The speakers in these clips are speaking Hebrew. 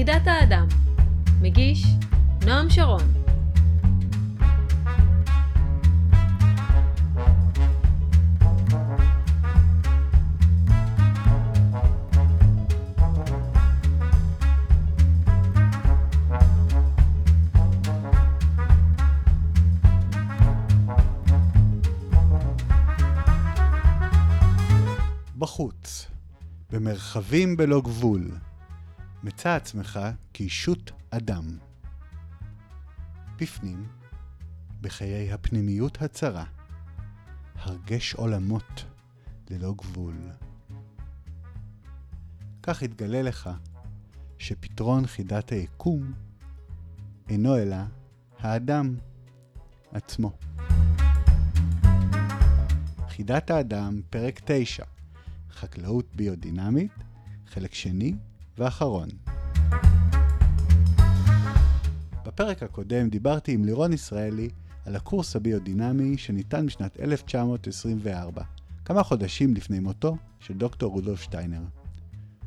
חידת האדם. מגיש נועם שרון. בחוץ, במרחבים בלא גבול, מצא עצמך כישות אדם. בפנים, בחיי הפנימיות הצרה, הרגש עולמות ללא גבול. כך יתגלה לך שפתרון חידת היקום אינו אלא האדם עצמו. חידת האדם, פרק 9 חקלאות ביודינמית, חלק שני ואחרון. בפרק הקודם דיברתי עם לירון ישראלי על הקורס הביודינמי שניתן בשנת 1924, כמה חודשים לפני מותו של דוקטור רודולף שטיינר.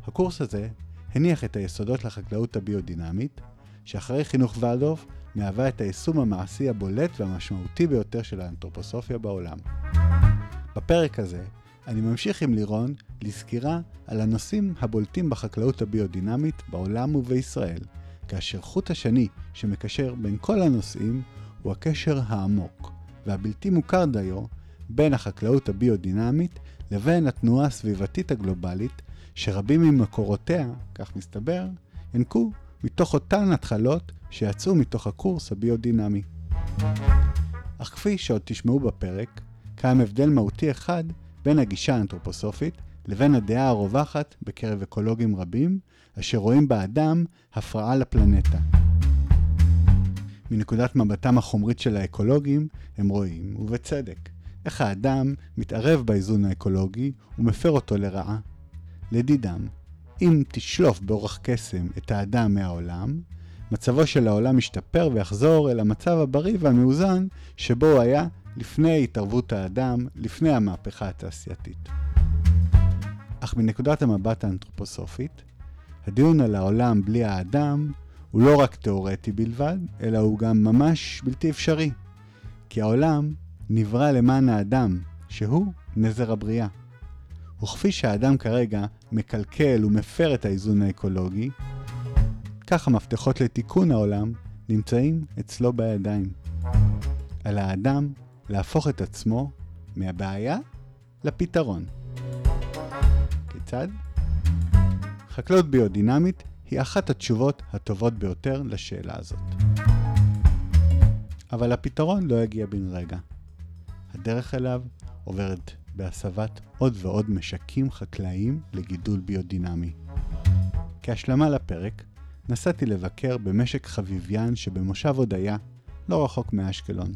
הקורס הזה הניח את היסודות לחקלאות הביודינמית, שאחרי חינוך ולדורף מהווה את היישום המעשי הבולט והמשמעותי ביותר של האנתרופוסופיה בעולם. בפרק הזה אני ממשיך עם לירון לסקירה על הנושאים הבולטים בחקלאות הביודינמית בעולם ובישראל, כאשר חוט השני שמקשר בין כל הנושאים הוא הקשר העמוק והבלתי מוכר דיו בין החקלאות הביודינמית לבין התנועה הסביבתית הגלובלית, שרבים ממקורותיה, כך מסתבר, ינקו מתוך אותן התחלות שיצאו מתוך הקורס הביודינמי. אך כפי שעוד תשמעו בפרק, קיים הבדל מהותי אחד בין הגישה האנתרופוסופית לבין הדעה הרווחת בקרב אקולוגים רבים, אשר רואים באדם הפרעה לפלנטה. מנקודת מבטם החומרית של האקולוגים, הם רואים, ובצדק, איך האדם מתערב באיזון האקולוגי ומפר אותו לרעה. לדידם, אם תשלוף באורח קסם את האדם מהעולם, מצבו של העולם ישתפר ויחזור אל המצב הבריא והמאוזן שבו הוא היה לפני התערבות האדם, לפני המהפכה התעשייתית. אך מנקודת המבט האנתרופוסופית, הדיון על העולם בלי האדם הוא לא רק תאורטי בלבד, אלא הוא גם ממש בלתי אפשרי. כי העולם נברא למען האדם, שהוא נזר הבריאה. וכפי שהאדם כרגע מקלקל ומפר את האיזון האקולוגי, כך המפתחות לתיקון העולם נמצאים אצלו בידיים. על האדם להפוך את עצמו מהבעיה לפתרון. כיצד? חקלאות ביודינמית היא אחת התשובות הטובות ביותר לשאלה הזאת. אבל הפתרון לא יגיע בן רגע. הדרך אליו עוברת בהסבת עוד ועוד משקים חקלאיים לגידול ביודינמי. כהשלמה לפרק, נסעתי לבקר במשק חביביין שבמושב הודיה, לא רחוק מאשקלון.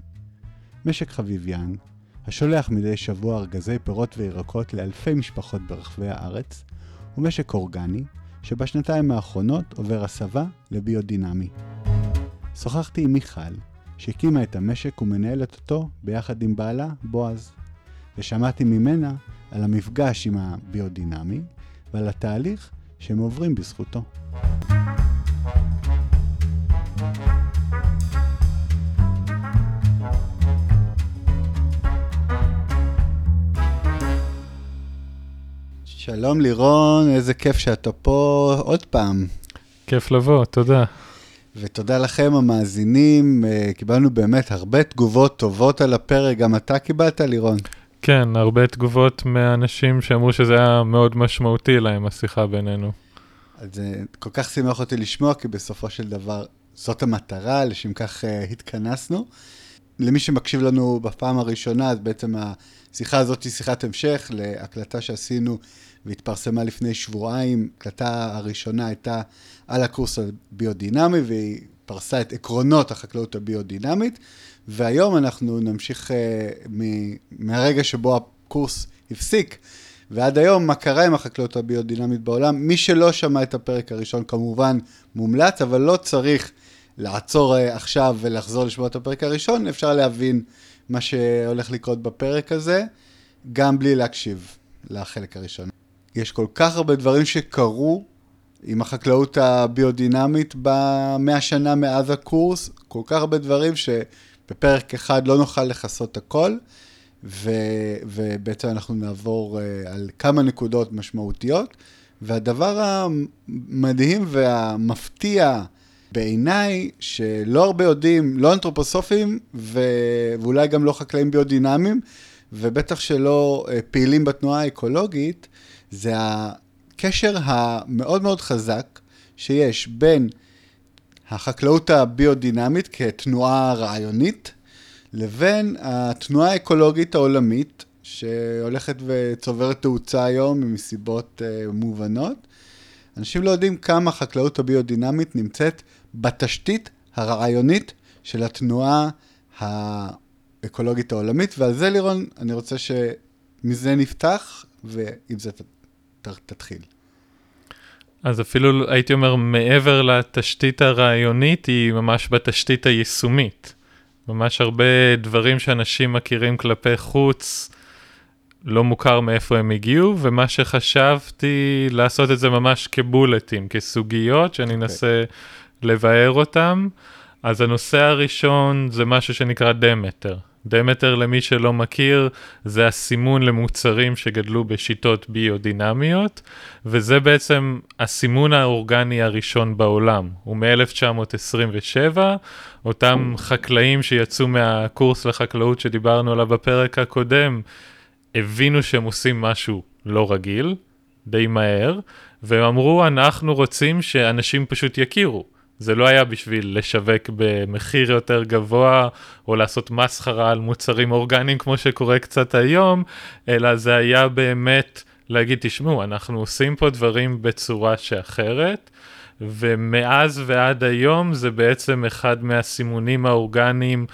משק חביביין, השולח מדי שבוע ארגזי פירות וירקות לאלפי משפחות ברחבי הארץ, הוא משק אורגני, שבשנתיים האחרונות עובר הסבה לביודינמי. שוחחתי עם מיכל, שהקימה את המשק ומנהלת אותו ביחד עם בעלה, בועז, ושמעתי ממנה על המפגש עם הביודינמי ועל התהליך שהם עוברים בזכותו. שלום לירון, איזה כיף שאתה פה עוד פעם. כיף לבוא, תודה. ותודה לכם המאזינים, אה, קיבלנו באמת הרבה תגובות טובות על הפרק, גם אתה קיבלת לירון. כן, הרבה תגובות מאנשים שאמרו שזה היה מאוד משמעותי להם, השיחה בינינו. אז זה כל כך שימח אותי לשמוע, כי בסופו של דבר זאת המטרה, לשם כך uh, התכנסנו. למי שמקשיב לנו בפעם הראשונה, אז בעצם השיחה הזאת היא שיחת המשך להקלטה שעשינו והתפרסמה לפני שבועיים. ההקלטה הראשונה הייתה על הקורס הביודינמי, והיא פרסה את עקרונות החקלאות הביודינמית, והיום אנחנו נמשיך uh, מהרגע שבו הקורס הפסיק. ועד היום, מה קרה עם החקלאות הביודינמית בעולם? מי שלא שמע את הפרק הראשון כמובן מומלץ, אבל לא צריך לעצור uh, עכשיו ולחזור לשמוע את הפרק הראשון, אפשר להבין מה שהולך לקרות בפרק הזה, גם בלי להקשיב לחלק הראשון. יש כל כך הרבה דברים שקרו עם החקלאות הביודינמית במאה שנה מאז הקורס, כל כך הרבה דברים שבפרק אחד לא נוכל לכסות הכל, ו, ובעצם אנחנו נעבור uh, על כמה נקודות משמעותיות. והדבר המדהים והמפתיע בעיניי, שלא הרבה יודעים, לא אנתרופוסופים ו... ואולי גם לא חקלאים ביודינמיים, ובטח שלא uh, פעילים בתנועה האקולוגית, זה הקשר המאוד מאוד חזק שיש בין החקלאות הביודינמית כתנועה רעיונית, לבין התנועה האקולוגית העולמית, שהולכת וצוברת תאוצה היום מסיבות uh, מובנות. אנשים לא יודעים כמה החקלאות הביודינמית נמצאת בתשתית הרעיונית של התנועה האקולוגית העולמית, ועל זה לירון, אני רוצה שמזה נפתח, ועם זה ת, תתחיל. אז אפילו הייתי אומר, מעבר לתשתית הרעיונית, היא ממש בתשתית היישומית. ממש הרבה דברים שאנשים מכירים כלפי חוץ, לא מוכר מאיפה הם הגיעו, ומה שחשבתי לעשות את זה ממש כבולטים, כסוגיות, שאני אוקיי. אנסה okay. לבאר אותם. אז הנושא הראשון זה משהו שנקרא דמטר. דמטר, למי שלא מכיר, זה הסימון למוצרים שגדלו בשיטות ביודינמיות, וזה בעצם הסימון האורגני הראשון בעולם. הוא מ-1927, אותם חקלאים שיצאו מהקורס לחקלאות שדיברנו עליו בפרק הקודם, הבינו שהם עושים משהו לא רגיל, די מהר, והם אמרו, אנחנו רוצים שאנשים פשוט יכירו. זה לא היה בשביל לשווק במחיר יותר גבוה, או לעשות מסחרה על מוצרים אורגניים כמו שקורה קצת היום, אלא זה היה באמת להגיד, תשמעו, אנחנו עושים פה דברים בצורה שאחרת, ומאז ועד היום זה בעצם אחד מהסימונים האורגניים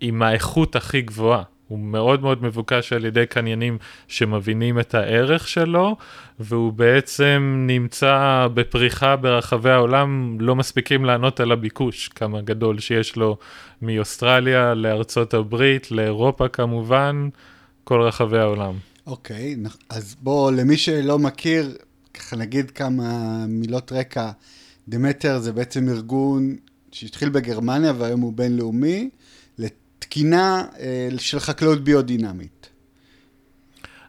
עם האיכות הכי גבוהה. הוא מאוד מאוד מבוקש על ידי קניינים שמבינים את הערך שלו, והוא בעצם נמצא בפריחה ברחבי העולם, לא מספיקים לענות על הביקוש, כמה גדול שיש לו מאוסטרליה לארצות הברית, לאירופה כמובן, כל רחבי העולם. אוקיי, okay, אז בוא, למי שלא מכיר, ככה נגיד כמה מילות רקע. דמטר זה בעצם ארגון שהתחיל בגרמניה והיום הוא בינלאומי. תקינה אה, של חקלאות ביודינמית?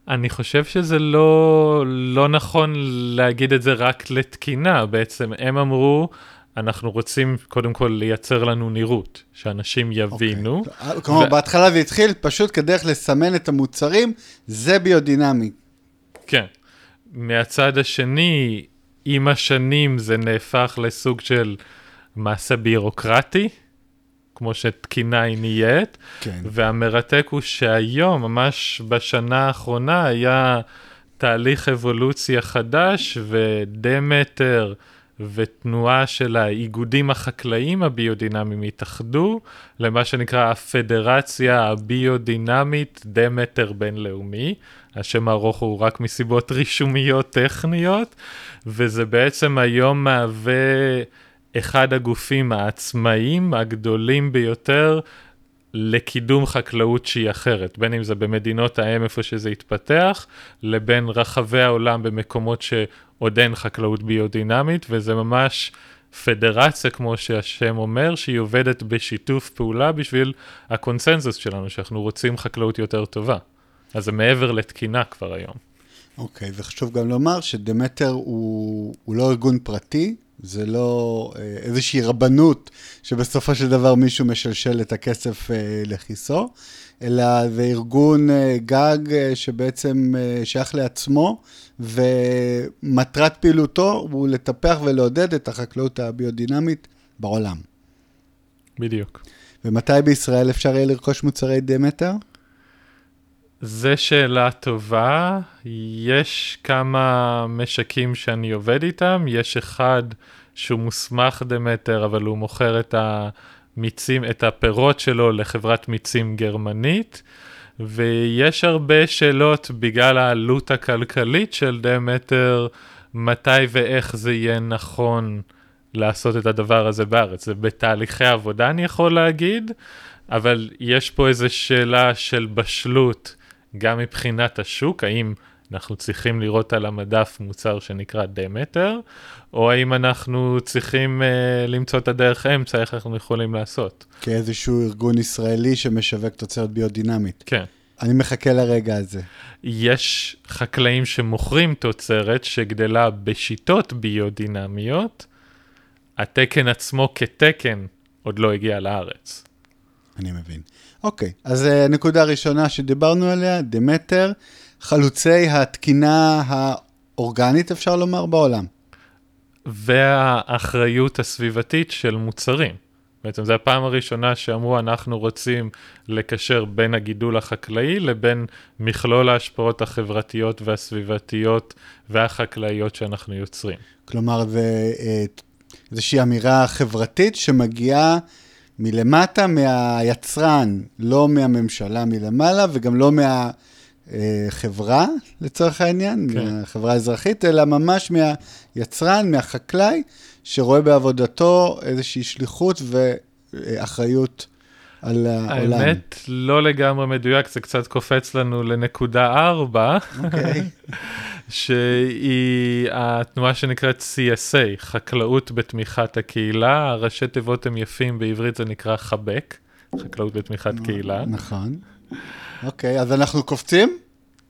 אני חושב שזה לא, לא נכון להגיד את זה רק לתקינה, בעצם הם אמרו, אנחנו רוצים קודם כל לייצר לנו נראות, שאנשים יבינו. Okay. אוקיי. כלומר, ו... בהתחלה זה התחיל פשוט כדרך לסמן את המוצרים, זה ביודינמי. כן. מהצד השני, עם השנים זה נהפך לסוג של מעשה בירוקרטי, כמו שתקינה היא נהיית. כן. והמרתק הוא שהיום, ממש בשנה האחרונה, היה תהליך אבולוציה חדש, ודמטר ותנועה של האיגודים החקלאיים הביודינמיים התאחדו למה שנקרא הפדרציה הביודינמית דמטר בינלאומי. השם הארוך הוא רק מסיבות רישומיות טכניות, וזה בעצם היום מהווה... אחד הגופים העצמאיים הגדולים ביותר לקידום חקלאות שהיא אחרת, בין אם זה במדינות האם איפה שזה התפתח, לבין רחבי העולם במקומות שעוד אין חקלאות ביודינמית, וזה ממש פדרציה, כמו שהשם אומר, שהיא עובדת בשיתוף פעולה בשביל הקונסנזוס שלנו, שאנחנו רוצים חקלאות יותר טובה. אז זה מעבר לתקינה כבר היום. אוקיי, okay, וחשוב גם לומר שדמטר הוא, הוא לא ארגון פרטי, זה לא אה, איזושהי רבנות שבסופו של דבר מישהו משלשל את הכסף אה, לכיסו, אלא זה ארגון אה, גג שבעצם שייך לעצמו, ומטרת פעילותו הוא לטפח ולעודד את החקלאות הביודינמית בעולם. בדיוק. ומתי בישראל אפשר יהיה לרכוש מוצרי דמטר? זו שאלה טובה. יש כמה משקים שאני עובד איתם, יש אחד שהוא מוסמך דמטר, אבל הוא מוכר את המיצים, את הפירות שלו לחברת מיצים גרמנית, ויש הרבה שאלות בגלל העלות הכלכלית של דמטר, מתי ואיך זה יהיה נכון לעשות את הדבר הזה בארץ. זה בתהליכי עבודה, אני יכול להגיד, אבל יש פה איזו שאלה של בשלות. גם מבחינת השוק, האם אנחנו צריכים לראות על המדף מוצר שנקרא דמטר, או האם אנחנו צריכים uh, למצוא את הדרך אמצע, איך אנחנו יכולים לעשות. כאיזשהו ארגון ישראלי שמשווק תוצרת ביודינמית. כן. אני מחכה לרגע הזה. יש חקלאים שמוכרים תוצרת שגדלה בשיטות ביודינמיות, התקן עצמו כתקן עוד לא הגיע לארץ. אני מבין. אוקיי, אז uh, נקודה ראשונה שדיברנו עליה, דמטר, חלוצי התקינה האורגנית, אפשר לומר, בעולם. והאחריות הסביבתית של מוצרים. בעצם זו הפעם הראשונה שאמרו, אנחנו רוצים לקשר בין הגידול החקלאי לבין מכלול ההשפעות החברתיות והסביבתיות והחקלאיות שאנחנו יוצרים. כלומר, זה אה, איזושהי אמירה חברתית שמגיעה מלמטה מהיצרן, לא מהממשלה מלמעלה וגם לא מהחברה, לצורך העניין, כן. מהחברה האזרחית, אלא ממש מהיצרן, מהחקלאי, שרואה בעבודתו איזושהי שליחות ואחריות. על העולם. האמת, לא לגמרי מדויק, זה קצת קופץ לנו לנקודה ארבע. אוקיי. Okay. שהיא התנועה שנקראת CSA, חקלאות בתמיכת הקהילה, הראשי תיבות הם יפים, בעברית זה נקרא חבק, חקלאות בתמיכת קהילה. נכון. אוקיי, אז אנחנו קופצים?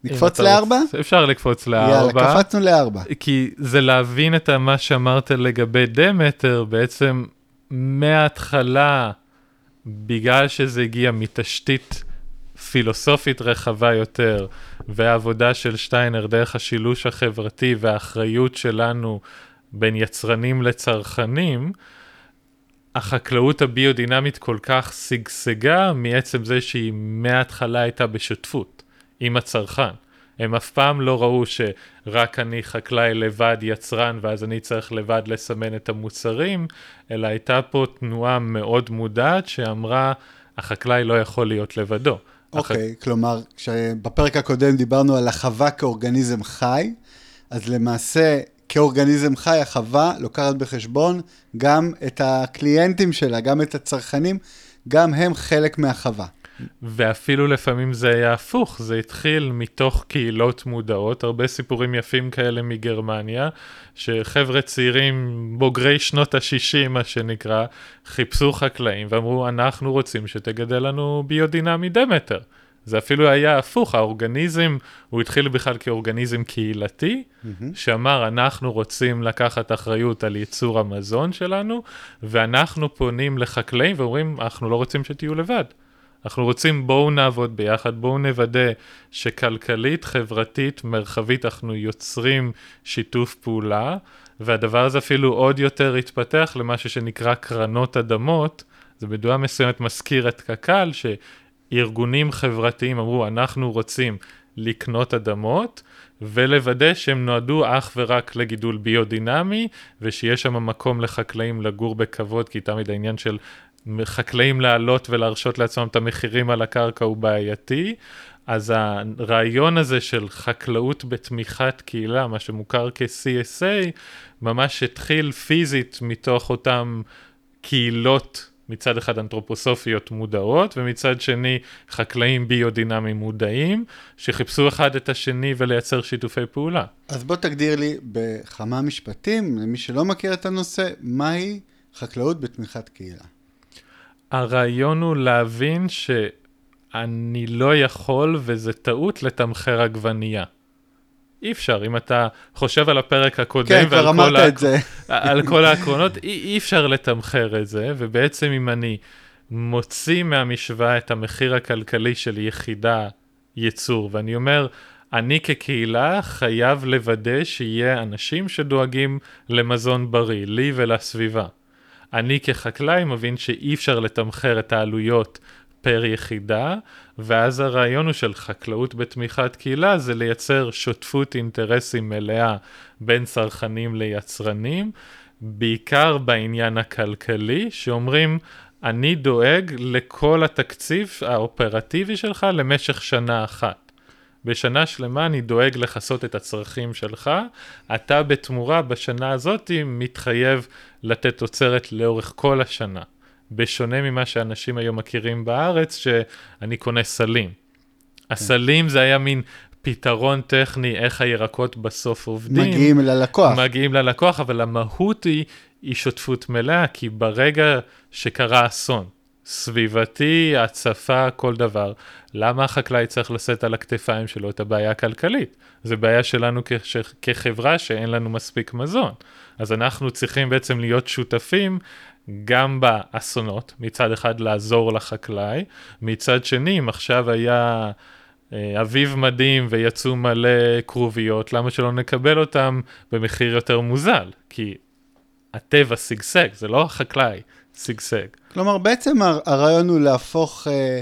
נקפוץ לארבע? אפשר לקפוץ לארבע. יאללה, קפצנו לארבע. כי זה להבין את מה שאמרת לגבי דמטר, בעצם מההתחלה, בגלל שזה הגיע מתשתית פילוסופית רחבה יותר, והעבודה של שטיינר דרך השילוש החברתי והאחריות שלנו בין יצרנים לצרכנים, החקלאות הביודינמית כל כך שגשגה מעצם זה שהיא מההתחלה הייתה בשותפות עם הצרכן. הם אף פעם לא ראו שרק אני חקלאי לבד יצרן ואז אני צריך לבד לסמן את המוצרים, אלא הייתה פה תנועה מאוד מודעת שאמרה החקלאי לא יכול להיות לבדו. אוקיי, okay, כלומר, בפרק הקודם דיברנו על החווה כאורגניזם חי, אז למעשה, כאורגניזם חי, החווה לוקחת בחשבון גם את הקליינטים שלה, גם את הצרכנים, גם הם חלק מהחווה. ואפילו לפעמים זה היה הפוך, זה התחיל מתוך קהילות מודעות, הרבה סיפורים יפים כאלה מגרמניה, שחבר'ה צעירים, בוגרי שנות ה-60, מה שנקרא, חיפשו חקלאים ואמרו, אנחנו רוצים שתגדל לנו ביודינמי דמטר. זה אפילו היה הפוך, האורגניזם, הוא התחיל בכלל כאורגניזם קהילתי, mm-hmm. שאמר, אנחנו רוצים לקחת אחריות על ייצור המזון שלנו, ואנחנו פונים לחקלאים ואומרים, אנחנו לא רוצים שתהיו לבד. אנחנו רוצים בואו נעבוד ביחד, בואו נוודא שכלכלית, חברתית, מרחבית, אנחנו יוצרים שיתוף פעולה, והדבר הזה אפילו עוד יותר התפתח למשהו שנקרא קרנות אדמות, זה בדועה מסוימת מזכיר את קק"ל, שארגונים חברתיים אמרו, אנחנו רוצים לקנות אדמות, ולוודא שהם נועדו אך ורק לגידול ביודינמי, ושיש שם מקום לחקלאים לגור בכבוד, כי תמיד העניין של חקלאים לעלות ולהרשות לעצמם את המחירים על הקרקע הוא בעייתי. אז הרעיון הזה של חקלאות בתמיכת קהילה, מה שמוכר כ-CSA, ממש התחיל פיזית מתוך אותם קהילות, מצד אחד אנתרופוסופיות מודעות, ומצד שני חקלאים ביודינמיים מודעים, שחיפשו אחד את השני ולייצר שיתופי פעולה. אז בוא תגדיר לי בכמה משפטים, למי שלא מכיר את הנושא, מהי חקלאות בתמיכת קהילה? הרעיון הוא להבין שאני לא יכול, וזה טעות, לתמחר עגבנייה. אי אפשר, אם אתה חושב על הפרק הקודם, כן, העק... את זה. על כל העקרונות, אי, אי אפשר לתמחר את זה, ובעצם אם אני מוציא מהמשוואה את המחיר הכלכלי של יחידה ייצור, ואני אומר, אני כקהילה חייב לוודא שיהיה אנשים שדואגים למזון בריא, לי ולסביבה. אני כחקלאי מבין שאי אפשר לתמחר את העלויות פר יחידה, ואז הרעיון הוא של חקלאות בתמיכת קהילה זה לייצר שותפות אינטרסים מלאה בין צרכנים ליצרנים, בעיקר בעניין הכלכלי, שאומרים, אני דואג לכל התקציב האופרטיבי שלך למשך שנה אחת. בשנה שלמה אני דואג לכסות את הצרכים שלך, אתה בתמורה בשנה הזאת מתחייב לתת תוצרת לאורך כל השנה. בשונה ממה שאנשים היום מכירים בארץ, שאני קונה סלים. הסלים זה היה מין פתרון טכני איך הירקות בסוף עובדים. מגיעים ללקוח. מגיעים ללקוח, אבל המהות היא, היא שותפות מלאה, כי ברגע שקרה אסון, סביבתי, הצפה, כל דבר, למה החקלאי צריך לשאת על הכתפיים שלו את הבעיה הכלכלית? זו בעיה שלנו כש, כחברה שאין לנו מספיק מזון. אז אנחנו צריכים בעצם להיות שותפים גם באסונות, מצד אחד לעזור לחקלאי, מצד שני, אם עכשיו היה אה, אביב מדהים ויצאו מלא כרוביות, למה שלא נקבל אותם במחיר יותר מוזל? כי הטבע שגשג, זה לא החקלאי שגשג. כלומר, בעצם הרעיון הוא להפוך, אה,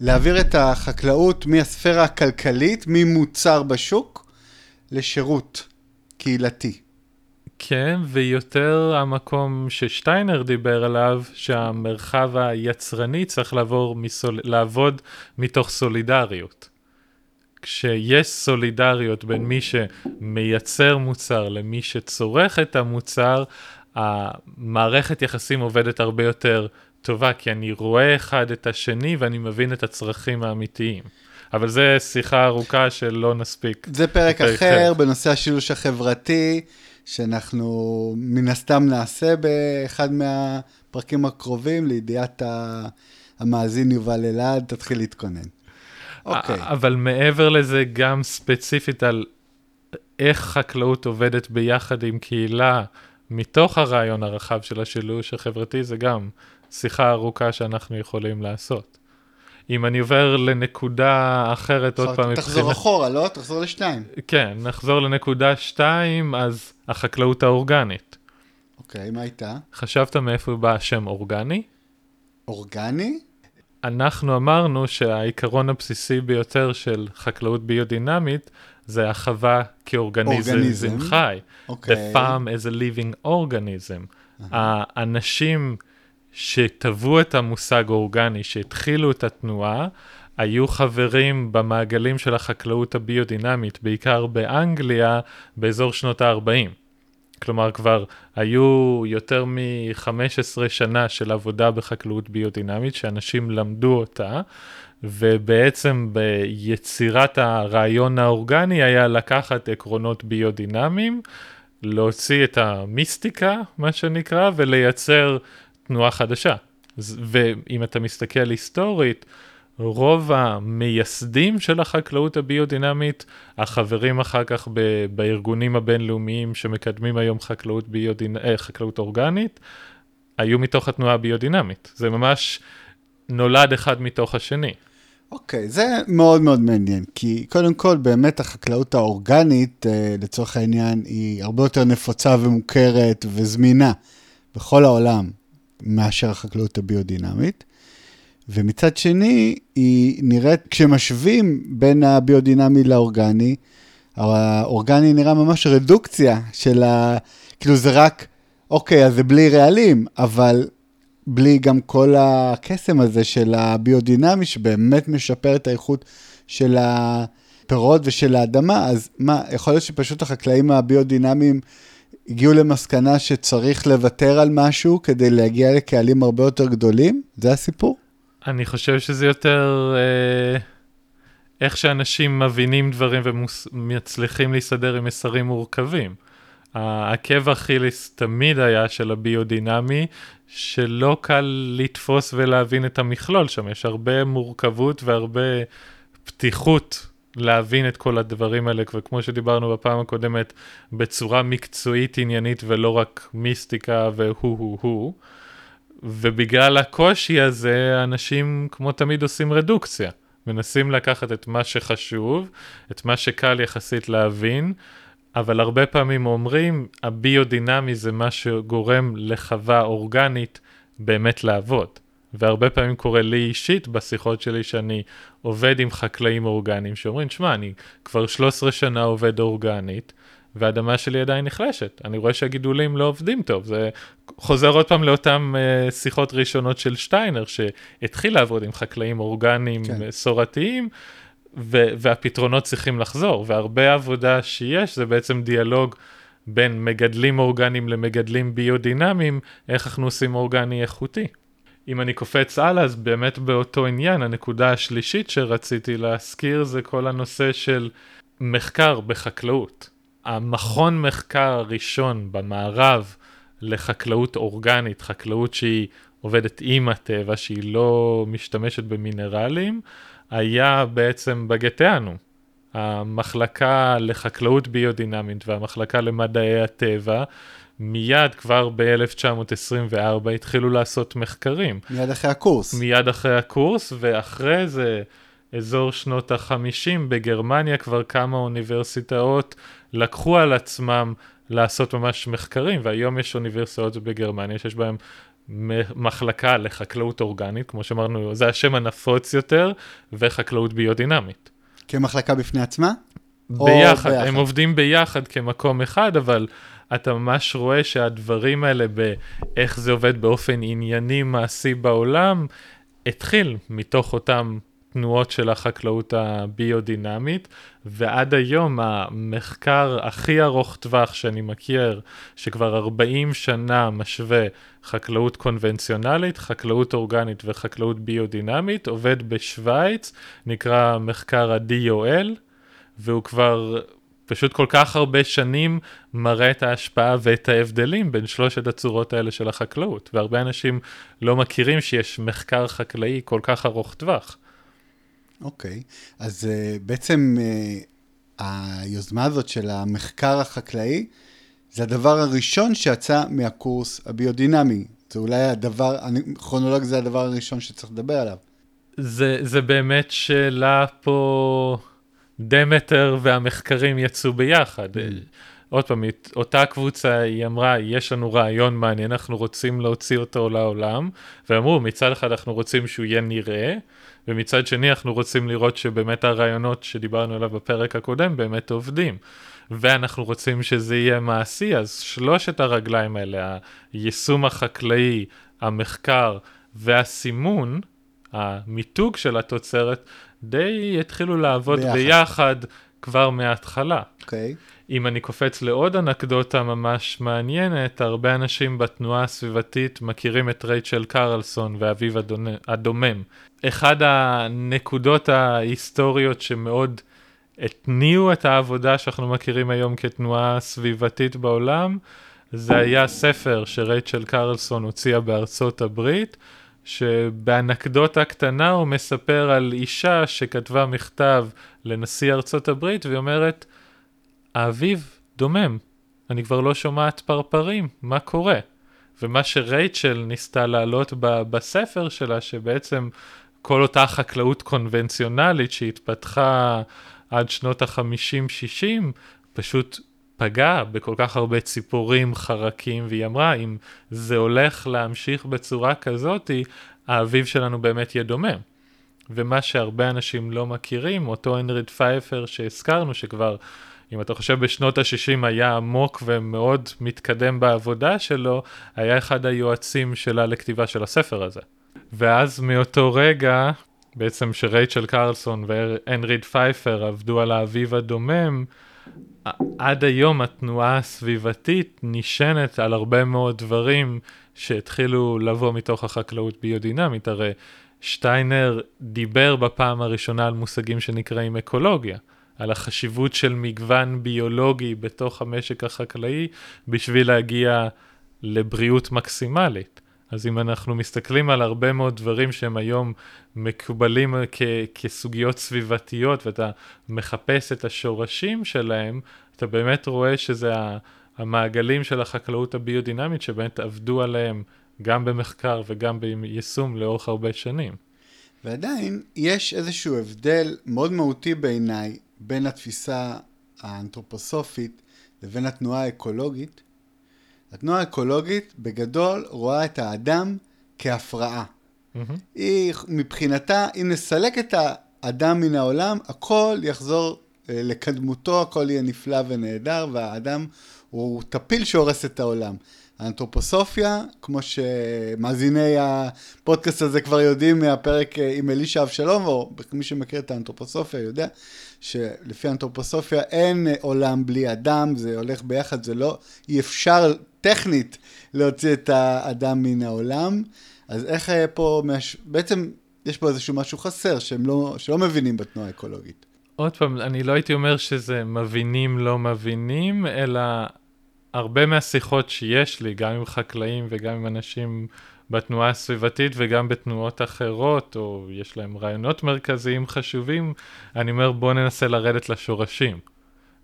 להעביר את החקלאות מהספירה הכלכלית, ממוצר בשוק, לשירות קהילתי. כן, ויותר המקום ששטיינר דיבר עליו, שהמרחב היצרני צריך לעבור מסול... לעבוד מתוך סולידריות. כשיש סולידריות בין מי שמייצר מוצר למי שצורך את המוצר, המערכת יחסים עובדת הרבה יותר טובה, כי אני רואה אחד את השני ואני מבין את הצרכים האמיתיים. אבל זה שיחה ארוכה שלא נספיק. זה פרק אחר בנושא השילוש החברתי. שאנחנו מן הסתם נעשה באחד מהפרקים הקרובים, לידיעת המאזין יובל אלעד, תתחיל להתכונן. אוקיי. אבל מעבר לזה, גם ספציפית על איך חקלאות עובדת ביחד עם קהילה, מתוך הרעיון הרחב של השילוש החברתי, זה גם שיחה ארוכה שאנחנו יכולים לעשות. אם אני עובר לנקודה אחרת, עוד פעם... תחזור אחורה, לא? תחזור לשתיים. כן, נחזור לנקודה שתיים, אז החקלאות האורגנית. אוקיי, מה הייתה? חשבת מאיפה בא השם אורגני? אורגני? אנחנו אמרנו שהעיקרון הבסיסי ביותר של חקלאות ביודינמית זה החווה כאורגניזם חי. אוקיי. The farm is a living organism. האנשים שטבעו את המושג אורגני, שהתחילו את התנועה, היו חברים במעגלים של החקלאות הביודינמית, בעיקר באנגליה, באזור שנות ה-40. כלומר, כבר היו יותר מ-15 שנה של עבודה בחקלאות ביודינמית, שאנשים למדו אותה, ובעצם ביצירת הרעיון האורגני היה לקחת עקרונות ביודינמיים, להוציא את המיסטיקה, מה שנקרא, ולייצר תנועה חדשה. ואם אתה מסתכל היסטורית, רוב המייסדים של החקלאות הביודינמית, החברים אחר כך ב- בארגונים הבינלאומיים שמקדמים היום חקלאות, ביודינ... אה, חקלאות אורגנית, היו מתוך התנועה הביודינמית. זה ממש נולד אחד מתוך השני. אוקיי, okay, זה מאוד מאוד מעניין, כי קודם כל, באמת החקלאות האורגנית, אה, לצורך העניין, היא הרבה יותר נפוצה ומוכרת וזמינה בכל העולם מאשר החקלאות הביודינמית. ומצד שני, היא נראית, כשמשווים בין הביודינמי לאורגני, האורגני נראה ממש רדוקציה של ה... כאילו זה רק, אוקיי, אז זה בלי רעלים, אבל בלי גם כל הקסם הזה של הביודינמי, שבאמת משפר את האיכות של הפירות ושל האדמה, אז מה, יכול להיות שפשוט החקלאים הביודינמיים הגיעו למסקנה שצריך לוותר על משהו כדי להגיע לקהלים הרבה יותר גדולים? זה הסיפור? אני חושב שזה יותר אה, איך שאנשים מבינים דברים ומצליחים להסתדר עם מסרים מורכבים. העקב אכיליס תמיד היה של הביודינמי, שלא קל לתפוס ולהבין את המכלול שם, יש הרבה מורכבות והרבה פתיחות להבין את כל הדברים האלה, וכמו שדיברנו בפעם הקודמת, בצורה מקצועית עניינית ולא רק מיסטיקה והו-הו-הו. ובגלל הקושי הזה, אנשים כמו תמיד עושים רדוקציה. מנסים לקחת את מה שחשוב, את מה שקל יחסית להבין, אבל הרבה פעמים אומרים, הביודינמי זה מה שגורם לחווה אורגנית באמת לעבוד. והרבה פעמים קורה לי אישית בשיחות שלי שאני עובד עם חקלאים אורגניים שאומרים, שמע, אני כבר 13 שנה עובד אורגנית, והאדמה שלי עדיין נחלשת. אני רואה שהגידולים לא עובדים טוב. זה חוזר עוד פעם לאותן uh, שיחות ראשונות של שטיינר, שהתחיל לעבוד עם חקלאים אורגניים כן. מסורתיים, ו- והפתרונות צריכים לחזור. והרבה עבודה שיש זה בעצם דיאלוג בין מגדלים אורגניים למגדלים ביודינמיים, איך אנחנו עושים אורגני איכותי. אם אני קופץ הלאה, אז באמת באותו עניין, הנקודה השלישית שרציתי להזכיר זה כל הנושא של מחקר בחקלאות. המכון מחקר הראשון במערב לחקלאות אורגנית, חקלאות שהיא עובדת עם הטבע, שהיא לא משתמשת במינרלים, היה בעצם בגטאנו. המחלקה לחקלאות ביודינמית והמחלקה למדעי הטבע, מיד כבר ב-1924 התחילו לעשות מחקרים. מיד אחרי הקורס. מיד אחרי הקורס, ואחרי זה, אזור שנות ה-50 בגרמניה, כבר כמה אוניברסיטאות לקחו על עצמם לעשות ממש מחקרים, והיום יש אוניברסיטאות בגרמניה שיש בהן מחלקה לחקלאות אורגנית, כמו שאמרנו, זה השם הנפוץ יותר, וחקלאות ביודינמית. כמחלקה בפני עצמה? ביחד, ביחד, הם עובדים ביחד כמקום אחד, אבל אתה ממש רואה שהדברים האלה, באיך זה עובד באופן ענייני מעשי בעולם, התחיל מתוך אותם תנועות של החקלאות הביודינמית, ועד היום המחקר הכי ארוך טווח שאני מכיר, שכבר 40 שנה משווה חקלאות קונבנציונלית, חקלאות אורגנית וחקלאות ביודינמית, עובד בשוויץ, נקרא מחקר ה-DOL, והוא כבר פשוט כל כך הרבה שנים מראה את ההשפעה ואת ההבדלים בין שלושת הצורות האלה של החקלאות, והרבה אנשים לא מכירים שיש מחקר חקלאי כל כך ארוך טווח. אוקיי, okay. אז uh, בעצם uh, היוזמה הזאת של המחקר החקלאי, זה הדבר הראשון שיצא מהקורס הביודינמי. זה אולי הדבר, כרונולוג זה הדבר הראשון שצריך לדבר עליו. זה, זה באמת שאלה פה, דמטר והמחקרים יצאו ביחד. Mm. עוד פעם, אותה קבוצה, היא אמרה, יש לנו רעיון מעניין, אנחנו רוצים להוציא אותו לעולם, ואמרו, מצד אחד אנחנו רוצים שהוא יהיה נראה, ומצד שני אנחנו רוצים לראות שבאמת הרעיונות שדיברנו עליו בפרק הקודם באמת עובדים. ואנחנו רוצים שזה יהיה מעשי, אז שלושת הרגליים האלה, היישום החקלאי, המחקר והסימון, המיתוג של התוצרת, די התחילו לעבוד ביחד, ביחד כבר מההתחלה. אוקיי. Okay. אם אני קופץ לעוד אנקדוטה ממש מעניינת, הרבה אנשים בתנועה הסביבתית מכירים את רייצ'ל קרלסון ואביו הדומם. אחד הנקודות ההיסטוריות שמאוד התניעו את העבודה שאנחנו מכירים היום כתנועה סביבתית בעולם, זה היה ספר שרייצ'ל קרלסון הוציאה בארצות הברית, שבאנקדוטה קטנה הוא מספר על אישה שכתבה מכתב לנשיא ארצות הברית והיא אומרת, האביב דומם, אני כבר לא שומעת פרפרים, מה קורה? ומה שרייצ'ל ניסתה להעלות בספר שלה, שבעצם כל אותה חקלאות קונבנציונלית שהתפתחה עד שנות ה-50-60, פשוט פגעה בכל כך הרבה ציפורים, חרקים, והיא אמרה, אם זה הולך להמשיך בצורה כזאתי, האביב שלנו באמת יהיה דומם. ומה שהרבה אנשים לא מכירים, אותו הנריד פייפר שהזכרנו, שכבר אם אתה חושב בשנות ה-60 היה עמוק ומאוד מתקדם בעבודה שלו, היה אחד היועצים שלה לכתיבה של הספר הזה. ואז מאותו רגע, בעצם שרייצ'ל קרלסון והנריד פייפר עבדו על האביב הדומם, עד היום התנועה הסביבתית נשענת על הרבה מאוד דברים שהתחילו לבוא מתוך החקלאות ביודינמית. הרי שטיינר דיבר בפעם הראשונה על מושגים שנקראים אקולוגיה. על החשיבות של מגוון ביולוגי בתוך המשק החקלאי בשביל להגיע לבריאות מקסימלית. אז אם אנחנו מסתכלים על הרבה מאוד דברים שהם היום מקובלים כ- כסוגיות סביבתיות ואתה מחפש את השורשים שלהם, אתה באמת רואה שזה המעגלים של החקלאות הביודינמית שבאמת עבדו עליהם גם במחקר וגם ביישום לאורך הרבה שנים. ועדיין יש איזשהו הבדל מאוד מהותי בעיניי בין התפיסה האנתרופוסופית לבין התנועה האקולוגית. התנועה האקולוגית בגדול רואה את האדם כהפרעה. Mm-hmm. היא מבחינתה, אם נסלק את האדם מן העולם, הכל יחזור אה, לקדמותו, הכל יהיה נפלא ונהדר, והאדם הוא טפיל שהורס את העולם. האנתרופוסופיה, כמו שמאזיני הפודקאסט הזה כבר יודעים מהפרק אה, עם אלישע אבשלום, או מי שמכיר את האנתרופוסופיה יודע שלפי האנתרופוסופיה אין עולם בלי אדם, זה הולך ביחד, זה לא, אי אפשר טכנית להוציא את האדם מן העולם. אז איך אה, פה, מש... בעצם יש פה איזשהו משהו חסר שהם לא, שלא מבינים בתנועה האקולוגית. עוד פעם, אני לא הייתי אומר שזה מבינים לא מבינים, אלא הרבה מהשיחות שיש לי, גם עם חקלאים וגם עם אנשים בתנועה הסביבתית וגם בתנועות אחרות, או יש להם רעיונות מרכזיים חשובים, אני אומר בוא ננסה לרדת לשורשים.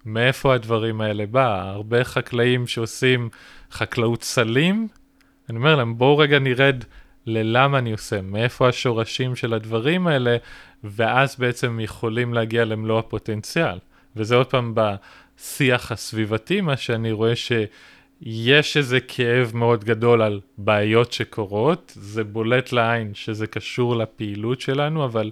מאיפה הדברים האלה בא? הרבה חקלאים שעושים חקלאות סלים, אני אומר להם בואו רגע נרד ללמה אני עושה, מאיפה השורשים של הדברים האלה, ואז בעצם יכולים להגיע למלוא הפוטנציאל. וזה עוד פעם בשיח הסביבתי, מה שאני רואה שיש איזה כאב מאוד גדול על בעיות שקורות, זה בולט לעין שזה קשור לפעילות שלנו, אבל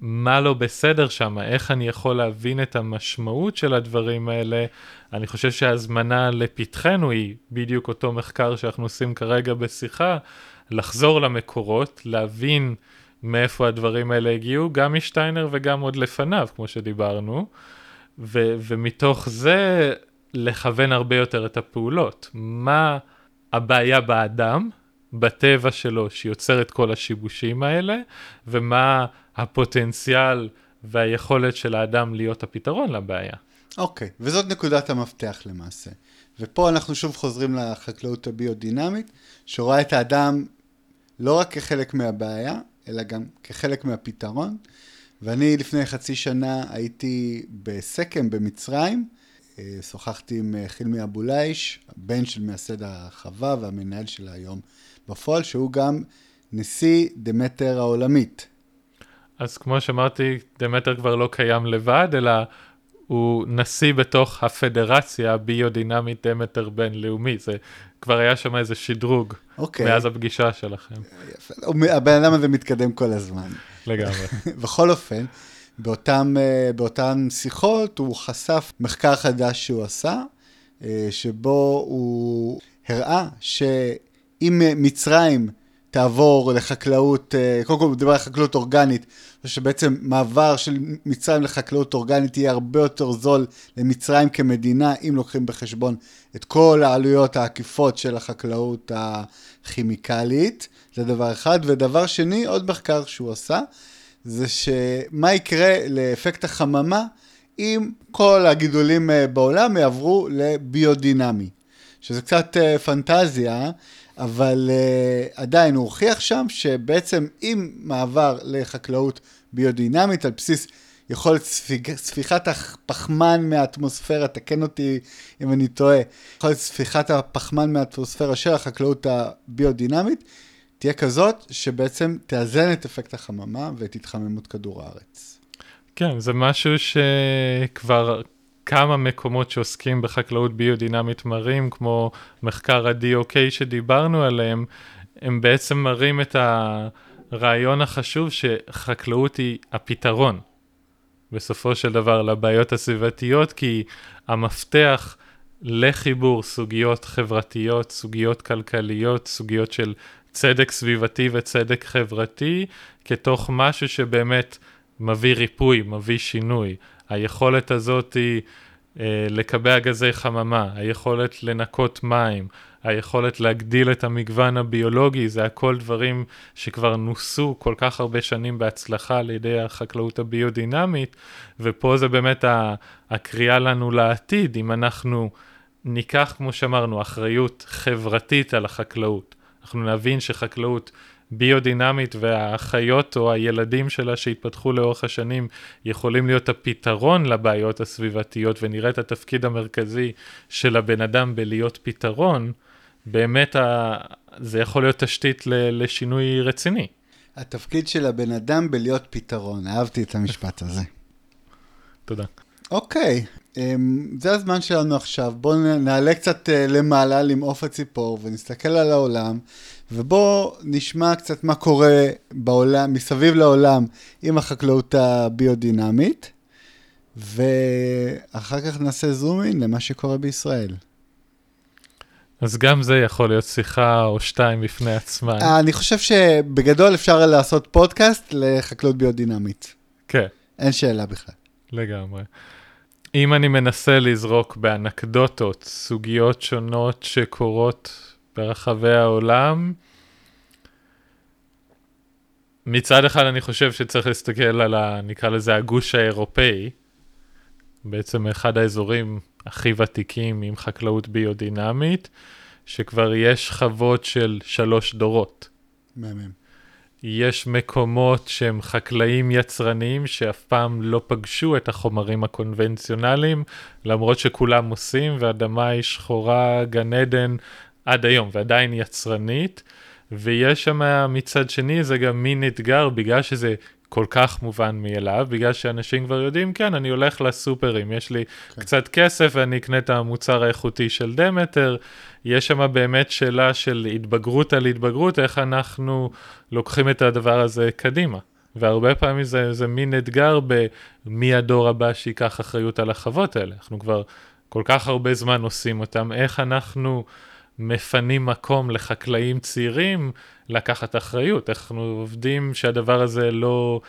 מה לא בסדר שם, איך אני יכול להבין את המשמעות של הדברים האלה, אני חושב שההזמנה לפתחנו היא בדיוק אותו מחקר שאנחנו עושים כרגע בשיחה, לחזור למקורות, להבין מאיפה הדברים האלה הגיעו, גם משטיינר וגם עוד לפניו, כמו שדיברנו, ו- ומתוך זה לכוון הרבה יותר את הפעולות. מה הבעיה באדם, בטבע שלו, שיוצר את כל השיבושים האלה, ומה הפוטנציאל והיכולת של האדם להיות הפתרון לבעיה. אוקיי, okay, וזאת נקודת המפתח למעשה. ופה אנחנו שוב חוזרים לחקלאות הביודינמית, שרואה את האדם לא רק כחלק מהבעיה, אלא גם כחלק מהפתרון. ואני לפני חצי שנה הייתי בסקם במצרים, אה, שוחחתי עם אה, חילמי אבולאיש, הבן של מייסד החווה והמנהל שלה היום בפועל, שהוא גם נשיא דמטר העולמית. אז כמו שאמרתי, דמטר כבר לא קיים לבד, אלא הוא נשיא בתוך הפדרציה הביודינמית דמטר בינלאומי. זה כבר היה שם איזה שדרוג okay. אוקיי. מאז הפגישה שלכם. יפה. הבן אדם הזה מתקדם כל הזמן. לגמרי. בכל אופן, באותם, אה, באותן שיחות הוא חשף מחקר חדש שהוא עשה, אה, שבו הוא הראה שאם מצרים תעבור לחקלאות, אה, קודם כל הוא דיבר על חקלאות אורגנית, שבעצם מעבר של מצרים לחקלאות אורגנית יהיה הרבה יותר זול למצרים כמדינה, אם לוקחים בחשבון את כל העלויות העקיפות של החקלאות הכימיקלית, זה דבר אחד. ודבר שני, עוד מחקר שהוא עשה, זה שמה יקרה לאפקט החממה אם כל הגידולים אה, בעולם יעברו לביודינמי. שזה קצת אה, פנטזיה, אבל uh, עדיין הוא הוכיח שם שבעצם עם מעבר לחקלאות ביודינמית על בסיס יכולת ספיג, ספיחת הפחמן מהאטמוספירה, תקן אותי אם אני טועה, יכולת ספיחת הפחמן מהאטמוספירה של החקלאות הביודינמית, תהיה כזאת שבעצם תאזן את אפקט החממה ואת התחממות כדור הארץ. כן, זה משהו שכבר כמה מקומות שעוסקים בחקלאות ביודינמית מראים, כמו מחקר ה-DOK שדיברנו עליהם, הם בעצם מראים את הרעיון החשוב שחקלאות היא הפתרון, בסופו של דבר, לבעיות הסביבתיות, כי המפתח לחיבור סוגיות חברתיות, סוגיות כלכליות, סוגיות של צדק סביבתי וצדק חברתי, כתוך משהו שבאמת מביא ריפוי, מביא שינוי. היכולת הזאת היא אה, לקבע גזי חממה, היכולת לנקות מים, היכולת להגדיל את המגוון הביולוגי, זה הכל דברים שכבר נוסו כל כך הרבה שנים בהצלחה על ידי החקלאות הביודינמית, ופה זה באמת הקריאה לנו לעתיד, אם אנחנו ניקח, כמו שאמרנו, אחריות חברתית על החקלאות. אנחנו נבין שחקלאות ביודינמית והחיות או הילדים שלה שהתפתחו לאורך השנים יכולים להיות הפתרון לבעיות הסביבתיות ונראה את התפקיד המרכזי של הבן אדם בלהיות פתרון, באמת ה... זה יכול להיות תשתית ל... לשינוי רציני. התפקיד של הבן אדם בלהיות פתרון, אהבתי את המשפט הזה. תודה. אוקיי, אמ, זה הזמן שלנו עכשיו. בואו נעלה קצת אה, למעלה, למעוף הציפור, ונסתכל על העולם, ובואו נשמע קצת מה קורה בעולם, מסביב לעולם עם החקלאות הביודינמית, ואחר כך נעשה זום אין למה שקורה בישראל. אז גם זה יכול להיות שיחה או שתיים בפני עצמה. אה, אני חושב שבגדול אפשר לעשות פודקאסט לחקלאות ביודינמית. כן. אין שאלה בכלל. לגמרי. אם אני מנסה לזרוק באנקדוטות סוגיות שונות שקורות ברחבי העולם, מצד אחד אני חושב שצריך להסתכל על ה... נקרא לזה הגוש האירופאי, בעצם אחד האזורים הכי ותיקים עם חקלאות ביודינמית, שכבר יש חוות של שלוש דורות. מהמם. יש מקומות שהם חקלאים יצרניים שאף פעם לא פגשו את החומרים הקונבנציונליים, למרות שכולם עושים, והאדמה היא שחורה, גן עדן, עד היום, ועדיין יצרנית. ויש שם מצד שני זה גם מין אתגר, בגלל שזה כל כך מובן מאליו, בגלל שאנשים כבר יודעים, כן, אני הולך לסופרים, יש לי כן. קצת כסף ואני אקנה את המוצר האיכותי של דמטר. יש שם באמת שאלה של התבגרות על התבגרות, איך אנחנו לוקחים את הדבר הזה קדימה. והרבה פעמים זה, זה מין אתגר במי הדור הבא שייקח אחריות על החוות האלה. אנחנו כבר כל כך הרבה זמן עושים אותם, איך אנחנו מפנים מקום לחקלאים צעירים לקחת אחריות, איך אנחנו עובדים שהדבר הזה לא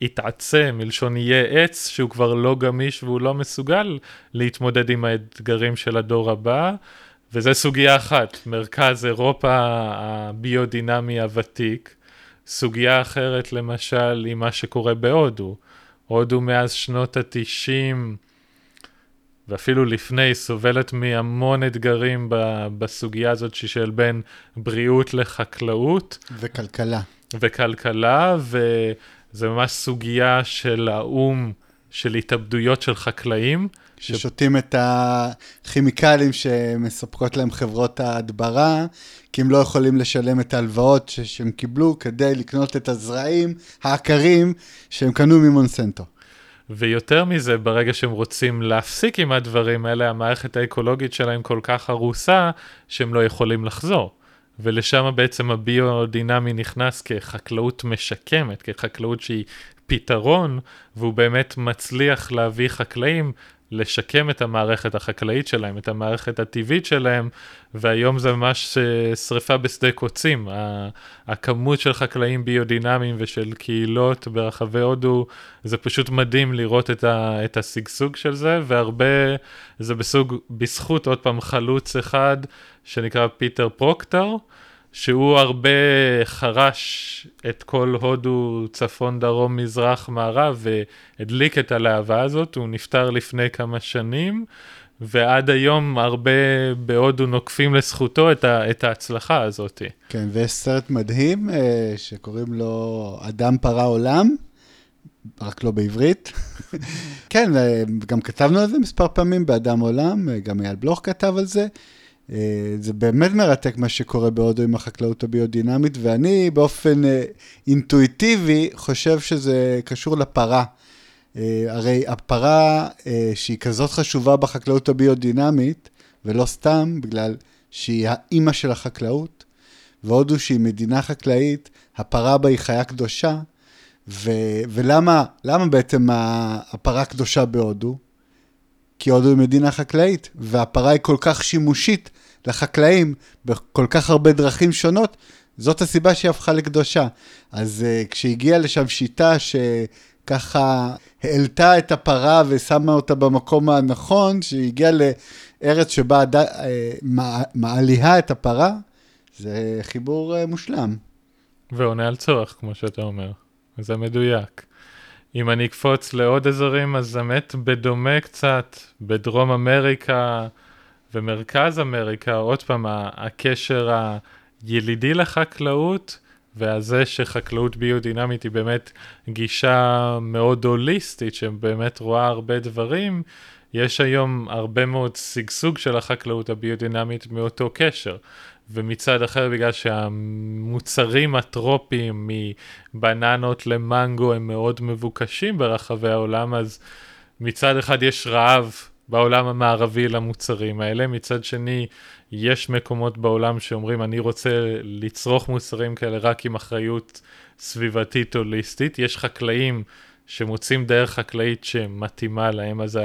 יתעצם, מלשון יהיה עץ שהוא כבר לא גמיש והוא לא מסוגל להתמודד עם האתגרים של הדור הבא. וזה סוגיה אחת, מרכז אירופה הביודינמי הוותיק. סוגיה אחרת למשל היא מה שקורה בהודו. הודו מאז שנות התשעים ואפילו לפני סובלת מהמון אתגרים ב- בסוגיה הזאת של בין בריאות לחקלאות וכלכלה. וכלכלה, וזה ממש סוגיה של האו"ם של התאבדויות של חקלאים. ששותים את הכימיקלים שמספקות להם חברות ההדברה, כי הם לא יכולים לשלם את ההלוואות ש- שהם קיבלו כדי לקנות את הזרעים העקרים שהם קנו ממונסנטו. ויותר מזה, ברגע שהם רוצים להפסיק עם הדברים האלה, המערכת האקולוגית שלהם כל כך הרוסה, שהם לא יכולים לחזור. ולשם בעצם הביודינמי נכנס כחקלאות משקמת, כחקלאות שהיא פתרון, והוא באמת מצליח להביא חקלאים לשקם את המערכת החקלאית שלהם, את המערכת הטבעית שלהם, והיום זה ממש אה, שריפה בשדה קוצים. הכמות של חקלאים ביודינמיים ושל קהילות ברחבי הודו, זה פשוט מדהים לראות את, ה- את השגשוג של זה, והרבה, זה בסוג, בזכות עוד פעם חלוץ אחד שנקרא פיטר פרוקטור. שהוא הרבה חרש את כל הודו, צפון, דרום, מזרח, מערב, והדליק את הלהבה הזאת, הוא נפטר לפני כמה שנים, ועד היום הרבה בהודו נוקפים לזכותו את, ה, את ההצלחה הזאת. כן, ויש סרט מדהים אה, שקוראים לו אדם פרה עולם, רק לא בעברית. כן, אה, גם כתבנו על זה מספר פעמים באדם עולם, אה, גם אייל בלוך כתב על זה. אה, זה באמת מרתק מה שקורה בהודו עם החקלאות הביודינמית, ואני באופן אה, אינטואיטיבי חושב שזה קשור לפרה. אה, הרי הפרה שהיא כזאת חשובה בחקלאות הביודינמית, ולא סתם, בגלל שהיא האימא של החקלאות, והודו שהיא מדינה חקלאית, הפרה בה היא חיה קדושה, ו, ולמה למה בעצם הפרה קדושה בהודו? כי הודו היא מדינה חקלאית, והפרה היא כל כך שימושית לחקלאים בכל כך הרבה דרכים שונות, זאת הסיבה שהיא הפכה לקדושה. אז uh, כשהגיעה לשם שיטה שככה העלתה את הפרה ושמה אותה במקום הנכון, שהיא הגיעה לארץ שבה עד... uh, מע- מעליהה את הפרה, זה חיבור uh, מושלם. ועונה על צורך, כמו שאתה אומר. זה מדויק. אם אני אקפוץ לעוד אזורים, אז באמת בדומה קצת, בדרום אמריקה ומרכז אמריקה, עוד פעם, הקשר הילידי לחקלאות, והזה שחקלאות ביודינמית היא באמת גישה מאוד הוליסטית, שבאמת רואה הרבה דברים, יש היום הרבה מאוד שגשוג של החקלאות הביודינמית מאותו קשר. ומצד אחר, בגלל שהמוצרים הטרופיים מבננות למנגו הם מאוד מבוקשים ברחבי העולם, אז מצד אחד יש רעב בעולם המערבי למוצרים האלה, מצד שני יש מקומות בעולם שאומרים אני רוצה לצרוך מוצרים כאלה רק עם אחריות סביבתית הוליסטית, יש חקלאים שמוצאים דרך חקלאית שמתאימה להם, אז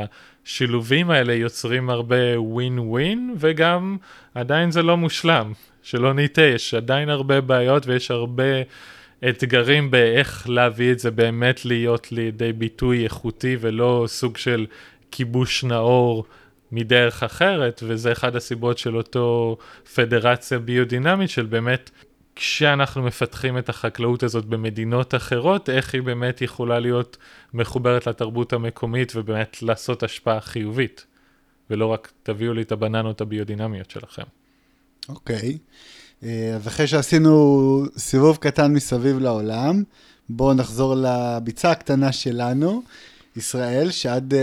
השילובים האלה יוצרים הרבה ווין ווין, וגם עדיין זה לא מושלם, שלא נטעה, יש עדיין הרבה בעיות ויש הרבה אתגרים באיך להביא את זה באמת להיות לידי ביטוי איכותי ולא סוג של כיבוש נאור מדרך אחרת, וזה אחד הסיבות של אותו פדרציה ביודינמית של באמת כשאנחנו מפתחים את החקלאות הזאת במדינות אחרות, איך היא באמת יכולה להיות מחוברת לתרבות המקומית ובאמת לעשות השפעה חיובית, ולא רק תביאו לי את הבננות הביודינמיות שלכם. אוקיי, אה, אז אחרי שעשינו סיבוב קטן מסביב לעולם, בואו נחזור לביצה הקטנה שלנו, ישראל, שעד uh,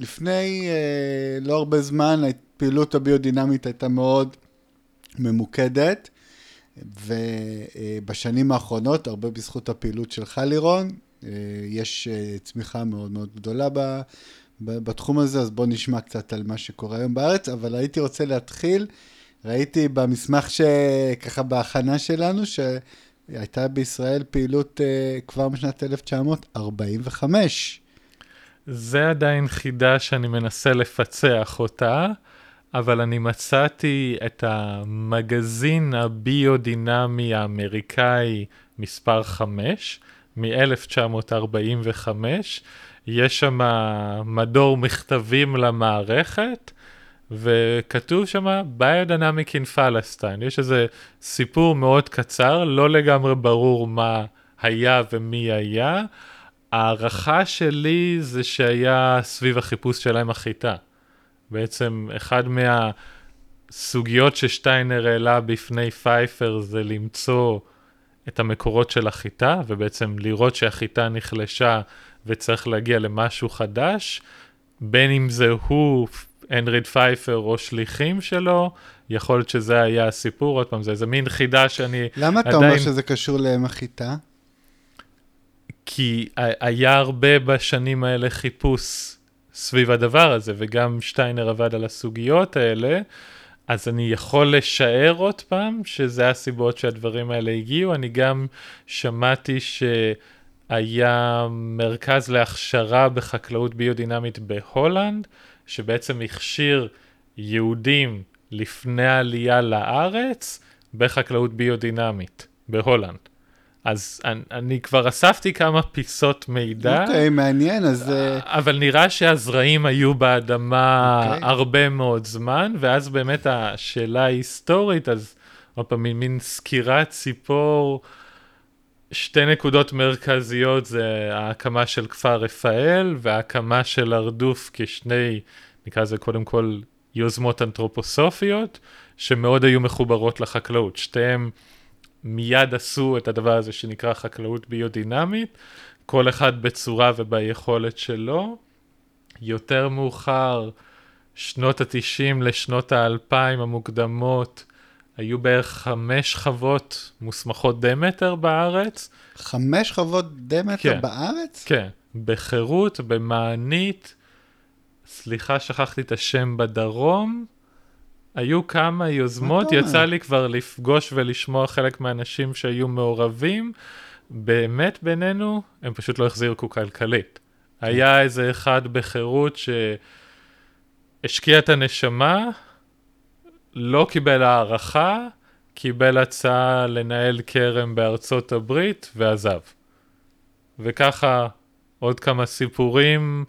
לפני uh, לא הרבה זמן הפעילות הביודינמית הייתה מאוד ממוקדת, ובשנים האחרונות, הרבה בזכות הפעילות שלך, לירון, יש uh, צמיחה מאוד מאוד גדולה ב, ב, בתחום הזה, אז בואו נשמע קצת על מה שקורה היום בארץ, אבל הייתי רוצה להתחיל, ראיתי במסמך שככה בהכנה שלנו, ש... הייתה בישראל פעילות uh, כבר משנת 1945. זה עדיין חידה שאני מנסה לפצח אותה, אבל אני מצאתי את המגזין הביודינמי האמריקאי מספר 5, מ-1945. יש שם מדור מכתבים למערכת, וכתוב שם Biodynamic in Palestine. יש איזה סיפור מאוד קצר, לא לגמרי ברור מה היה ומי היה. ההערכה שלי זה שהיה סביב החיפוש שלהם החיטה. בעצם אחד מהסוגיות ששטיינר העלה בפני פייפר זה למצוא את המקורות של החיטה, ובעצם לראות שהחיטה נחלשה וצריך להגיע למשהו חדש, בין אם זה הוא, ארנפריד פייפר או שליחים שלו, יכול להיות שזה היה הסיפור, עוד פעם, זה איזה מין חידה שאני עדיין... למה אתה אומר שזה קשור לאם החיטה? כי היה הרבה בשנים האלה חיפוש סביב הדבר הזה, וגם שטיינר עבד על הסוגיות האלה, אז אני יכול לשער עוד פעם שזה הסיבות שהדברים האלה הגיעו. אני גם שמעתי שהיה מרכז להכשרה בחקלאות ביודינמית בהולנד, שבעצם הכשיר יהודים לפני העלייה לארץ בחקלאות ביודינמית בהולנד. אז אני, אני כבר אספתי כמה פיסות מידע. אוקיי, okay, מעניין, אז... אה, אבל נראה שהזרעים היו באדמה okay. אוקיי. הרבה מאוד זמן, ואז באמת השאלה ההיסטורית, אז עוד פעם, מין סקירת ציפור, שתי נקודות מרכזיות זה ההקמה של כפר רפאל וההקמה של הרדוף כשני, נקרא לזה קודם כל, יוזמות אנתרופוסופיות, שמאוד היו מחוברות לחקלאות. שתיהן... מיד עשו את הדבר הזה שנקרא חקלאות ביודינמית, כל אחד בצורה וביכולת שלו. יותר מאוחר, שנות ה-90 לשנות ה-2000 המוקדמות, היו בערך חמש חוות מוסמכות דמטר בארץ. חמש חוות דמטר כן, בארץ? כן, בחירות, במענית, סליחה, שכחתי את השם בדרום, היו כמה יוזמות, יצא לי כבר לפגוש ולשמוע חלק מהאנשים שהיו מעורבים. באמת בינינו, הם פשוט לא החזירו כלכלית. היה איזה אחד בחירות שהשקיע את הנשמה, לא קיבל הערכה, קיבל הצעה לנהל כרם בארצות הברית ועזב. וככה עוד כמה סיפורים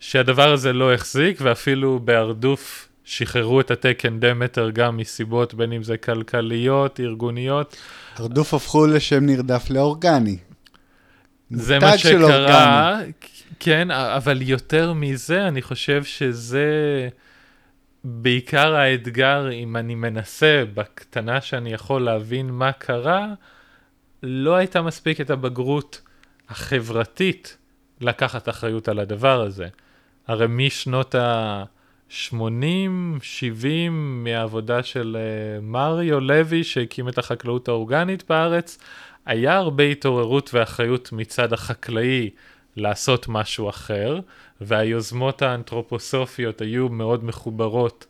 שהדבר הזה לא החזיק, ואפילו בהרדוף שחררו את התקן דמטר גם מסיבות בין אם זה כלכליות, ארגוניות. הרדוף הפכו לשם נרדף לאורגני. זה מה שקרה, כן, אבל יותר מזה, אני חושב שזה בעיקר האתגר, אם אני מנסה בקטנה שאני יכול להבין מה קרה, לא הייתה מספיק את הבגרות החברתית לקחת אחריות על הדבר הזה. הרי משנות ה... 80, 70 מהעבודה של uh, מריו לוי שהקים את החקלאות האורגנית בארץ, היה הרבה התעוררות ואחריות מצד החקלאי לעשות משהו אחר, והיוזמות האנתרופוסופיות היו מאוד מחוברות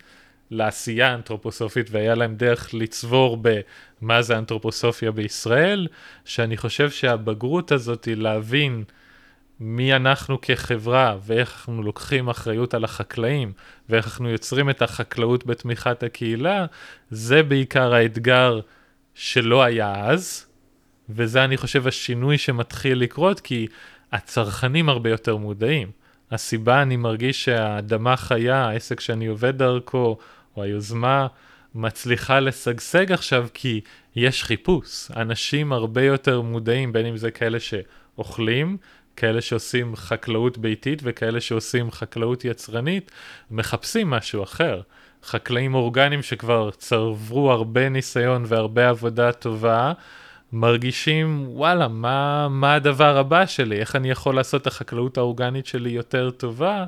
לעשייה האנתרופוסופית והיה להם דרך לצבור במה זה אנתרופוסופיה בישראל, שאני חושב שהבגרות הזאת היא להבין מי אנחנו כחברה ואיך אנחנו לוקחים אחריות על החקלאים ואיך אנחנו יוצרים את החקלאות בתמיכת הקהילה, זה בעיקר האתגר שלא היה אז, וזה אני חושב השינוי שמתחיל לקרות כי הצרכנים הרבה יותר מודעים. הסיבה אני מרגיש שהאדמה חיה, העסק שאני עובד דרכו, או היוזמה מצליחה לשגשג עכשיו כי יש חיפוש. אנשים הרבה יותר מודעים, בין אם זה כאלה שאוכלים, כאלה שעושים חקלאות ביתית וכאלה שעושים חקלאות יצרנית, מחפשים משהו אחר. חקלאים אורגניים שכבר צברו הרבה ניסיון והרבה עבודה טובה, מרגישים, וואלה, מה, מה הדבר הבא שלי? איך אני יכול לעשות את החקלאות האורגנית שלי יותר טובה?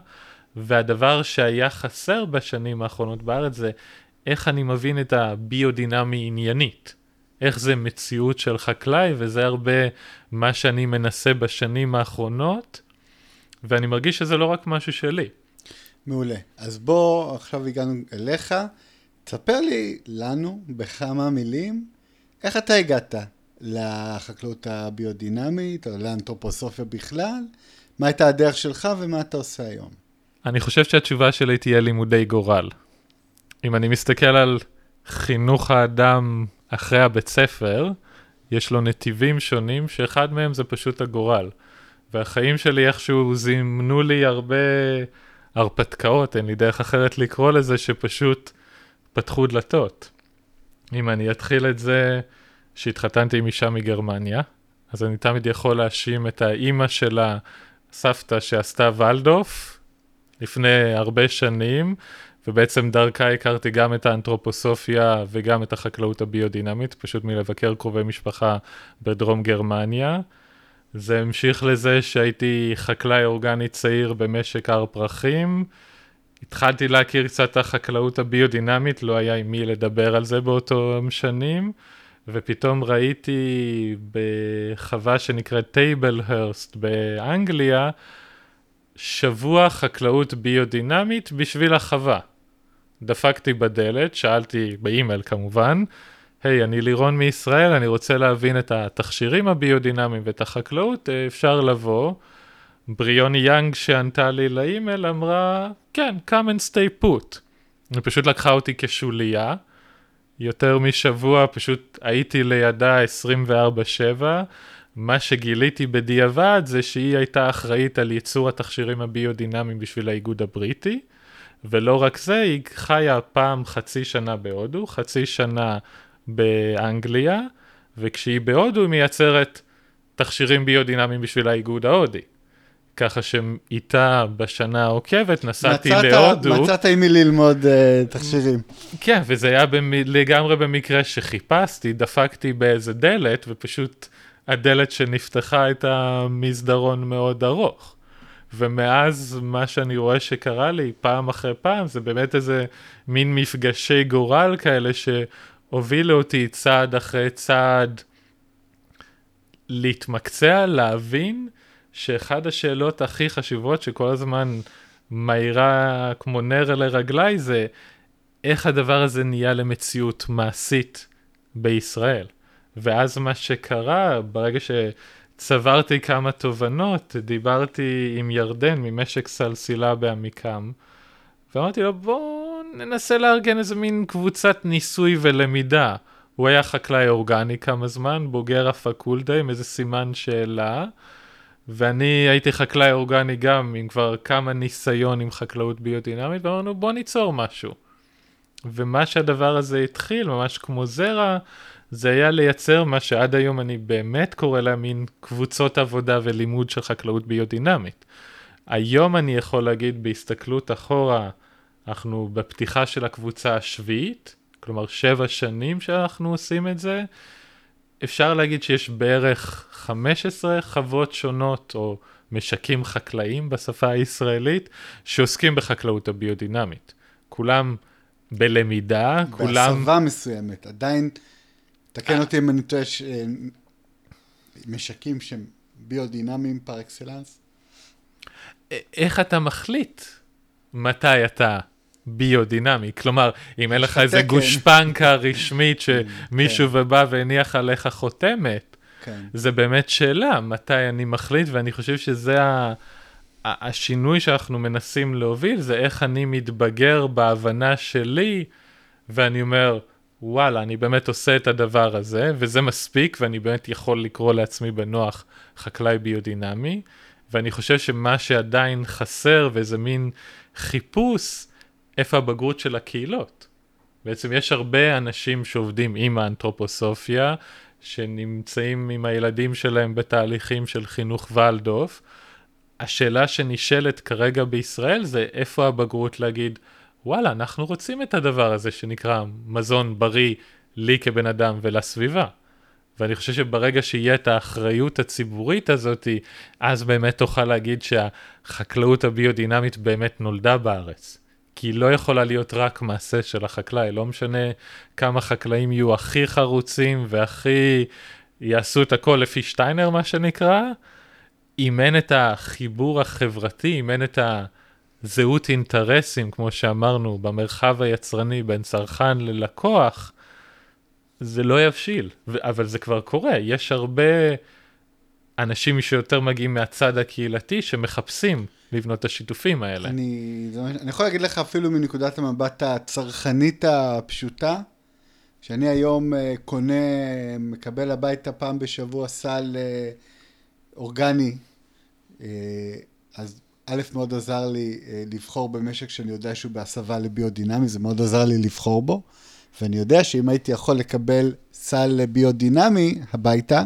והדבר שהיה חסר בשנים האחרונות בארץ זה איך אני מבין את הביודינמי עניינית. איך זה מציאות של חקלאי, וזה הרבה מה שאני מנסה בשנים האחרונות, ואני מרגיש שזה לא רק משהו שלי. מעולה. אז בוא, עכשיו הגענו אליך. תספר לי, לנו, בכמה מילים, איך אתה הגעת לחקלאות הביודינמית, או לאנתרופוסופיה בכלל? מה הייתה הדרך שלך ומה אתה עושה היום? אני חושב שהתשובה שלי תהיה לימודי גורל. אם אני מסתכל על חינוך האדם אחרי הבית ספר, יש לו נתיבים שונים, שאחד מהם זה פשוט הגורל. והחיים שלי איכשהו זימנו לי הרבה הרפתקאות, אין לי דרך אחרת לקרוא לזה, שפשוט פתחו דלתות. אם אני אתחיל את זה שהתחתנתי עם אישה מגרמניה, אז אני תמיד יכול להאשים את האימא של הסבתא שעשתה ולדוף לפני הרבה שנים, ובעצם דרכה הכרתי גם את האנתרופוסופיה וגם את החקלאות הביודינמית, פשוט מלבקר קרובי משפחה בדרום גרמניה. זה המשיך לזה שהייתי חקלאי אורגני צעיר במשק הר פרחים. התחלתי להכיר קצת את החקלאות הביודינמית, לא היה עם מי לדבר על זה באותם שנים, ופתאום ראיתי בחווה שנקראת Tablehurst באנגליה, שבוע חקלאות ביודינמית בשביל החווה. דפקתי בדלת, שאלתי באימייל כמובן, היי, hey, אני לירון מישראל, אני רוצה להבין את התכשירים הביודינמיים ואת החקלאות, אה, אפשר לבוא. בריוני יאנג שענתה לי לאימייל אמרה, כן, come and stay put. היא פשוט לקחה אותי כשוליה, יותר משבוע פשוט הייתי לידה 24/7. מה שגיליתי בדיעבד זה שהיא הייתה אחראית על ייצור התכשירים הביודינמיים בשביל האיגוד הבריטי. ולא רק זה, היא חיה פעם חצי שנה בהודו, חצי שנה באנגליה, וכשהיא בהודו היא מייצרת תכשירים ביודינמיים בשביל האיגוד ההודי. ככה שאיתה בשנה העוקבת נסעתי מצאת, להודו. מצאת עם מי ללמוד uh, תכשירים. כן, וזה היה במ... לגמרי במקרה שחיפשתי, דפקתי באיזה דלת, ופשוט הדלת שנפתחה הייתה מסדרון מאוד ארוך. ומאז מה שאני רואה שקרה לי פעם אחרי פעם זה באמת איזה מין מפגשי גורל כאלה שהובילו אותי צעד אחרי צעד להתמקצע, להבין שאחד השאלות הכי חשובות שכל הזמן מאירה כמו נר לרגליי זה איך הדבר הזה נהיה למציאות מעשית בישראל. ואז מה שקרה ברגע ש... צברתי כמה תובנות, דיברתי עם ירדן ממשק סלסילה בעמיקם, ואמרתי לו בוא ננסה לארגן איזה מין קבוצת ניסוי ולמידה. הוא היה חקלאי אורגני כמה זמן, בוגר הפקולטה עם איזה סימן שאלה, ואני הייתי חקלאי אורגני גם עם כבר כמה ניסיון עם חקלאות ביודינמית, ואמרנו בוא ניצור משהו. ומה שהדבר הזה התחיל, ממש כמו זרע, זה היה לייצר מה שעד היום אני באמת קורא לה מין קבוצות עבודה ולימוד של חקלאות ביודינמית. היום אני יכול להגיד בהסתכלות אחורה, אנחנו בפתיחה של הקבוצה השביעית, כלומר שבע שנים שאנחנו עושים את זה, אפשר להגיד שיש בערך 15 חוות שונות או משקים חקלאיים בשפה הישראלית שעוסקים בחקלאות הביודינמית. כולם בלמידה, כולם... בהסבה מסוימת, עדיין... תקן אותי אם אני טועה, אה, משקים שהם ביודינמיים פר אקסלנס? איך אתה מחליט מתי אתה ביודינמי? כלומר, אם אין לך איזה גושפנקה רשמית שמישהו כן. בא והניח עליך חותמת, כן. זה באמת שאלה, מתי אני מחליט, ואני חושב שזה ה... השינוי שאנחנו מנסים להוביל, זה איך אני מתבגר בהבנה שלי, ואני אומר, וואלה, אני באמת עושה את הדבר הזה, וזה מספיק, ואני באמת יכול לקרוא לעצמי בנוח חקלאי ביודינמי, ואני חושב שמה שעדיין חסר, ואיזה מין חיפוש, איפה הבגרות של הקהילות. בעצם יש הרבה אנשים שעובדים עם האנתרופוסופיה, שנמצאים עם הילדים שלהם בתהליכים של חינוך ולדוף. השאלה שנשאלת כרגע בישראל זה איפה הבגרות להגיד, וואלה, אנחנו רוצים את הדבר הזה שנקרא מזון בריא לי כבן אדם ולסביבה. ואני חושב שברגע שיהיה את האחריות הציבורית הזאת, אז באמת תוכל להגיד שהחקלאות הביודינמית באמת נולדה בארץ. כי היא לא יכולה להיות רק מעשה של החקלאי, לא משנה כמה חקלאים יהיו הכי חרוצים והכי יעשו את הכל לפי שטיינר, מה שנקרא, אם אין את החיבור החברתי, אם אין את הזהות אינטרסים, כמו שאמרנו, במרחב היצרני בין צרכן ללקוח, זה לא יבשיל, אבל זה כבר קורה, יש הרבה אנשים שיותר מגיעים מהצד הקהילתי שמחפשים לבנות את השיתופים האלה. אני, אני יכול להגיד לך אפילו מנקודת המבט הצרכנית הפשוטה, שאני היום אה, קונה, מקבל הביתה פעם בשבוע סל אה, אורגני, אה, אז א', מאוד עזר לי לבחור במשק שאני יודע שהוא בהסבה לביודינמי, זה מאוד עזר לי לבחור בו. ואני יודע שאם הייתי יכול לקבל סל ביודינמי הביתה,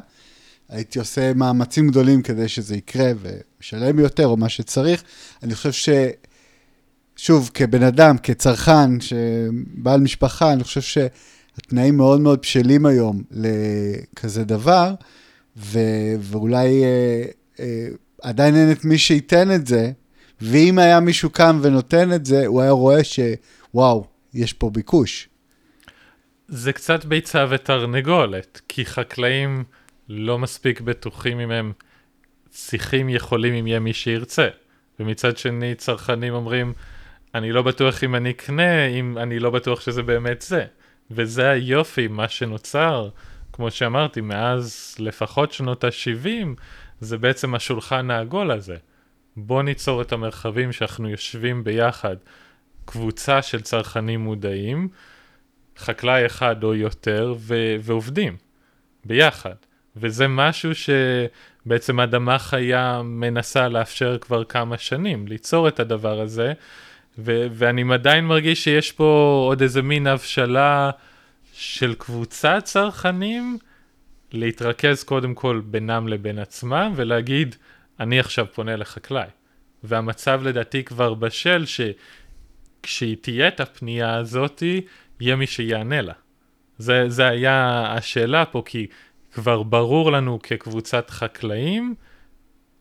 הייתי עושה מאמצים גדולים כדי שזה יקרה ומשלם יותר או מה שצריך. אני חושב ש... שוב, כבן אדם, כצרכן, בעל משפחה, אני חושב שהתנאים מאוד מאוד בשלים היום לכזה דבר, ו... ואולי אה, אה, עדיין אין את מי שייתן את זה, ואם היה מישהו קם ונותן את זה, הוא היה רואה שוואו, יש פה ביקוש. זה קצת ביצה ותרנגולת, כי חקלאים לא מספיק בטוחים אם הם צריכים יכולים אם יהיה מי שירצה. ומצד שני צרכנים אומרים, אני לא בטוח אם אני אקנה, אם אני לא בטוח שזה באמת זה. וזה היופי, מה שנוצר, כמו שאמרתי, מאז לפחות שנות ה-70, זה בעצם השולחן העגול הזה. בוא ניצור את המרחבים שאנחנו יושבים ביחד, קבוצה של צרכנים מודעים, חקלאי אחד או יותר, ו- ועובדים ביחד. וזה משהו שבעצם אדמה חיה מנסה לאפשר כבר כמה שנים, ליצור את הדבר הזה, ו- ואני עדיין מרגיש שיש פה עוד איזה מין הבשלה של קבוצת צרכנים, להתרכז קודם כל בינם לבין עצמם, ולהגיד, אני עכשיו פונה לחקלאי. והמצב לדעתי כבר בשל, שכשהיא תהיה את הפנייה הזאתי, יהיה מי שיענה לה. זה, זה היה השאלה פה, כי כבר ברור לנו כקבוצת חקלאים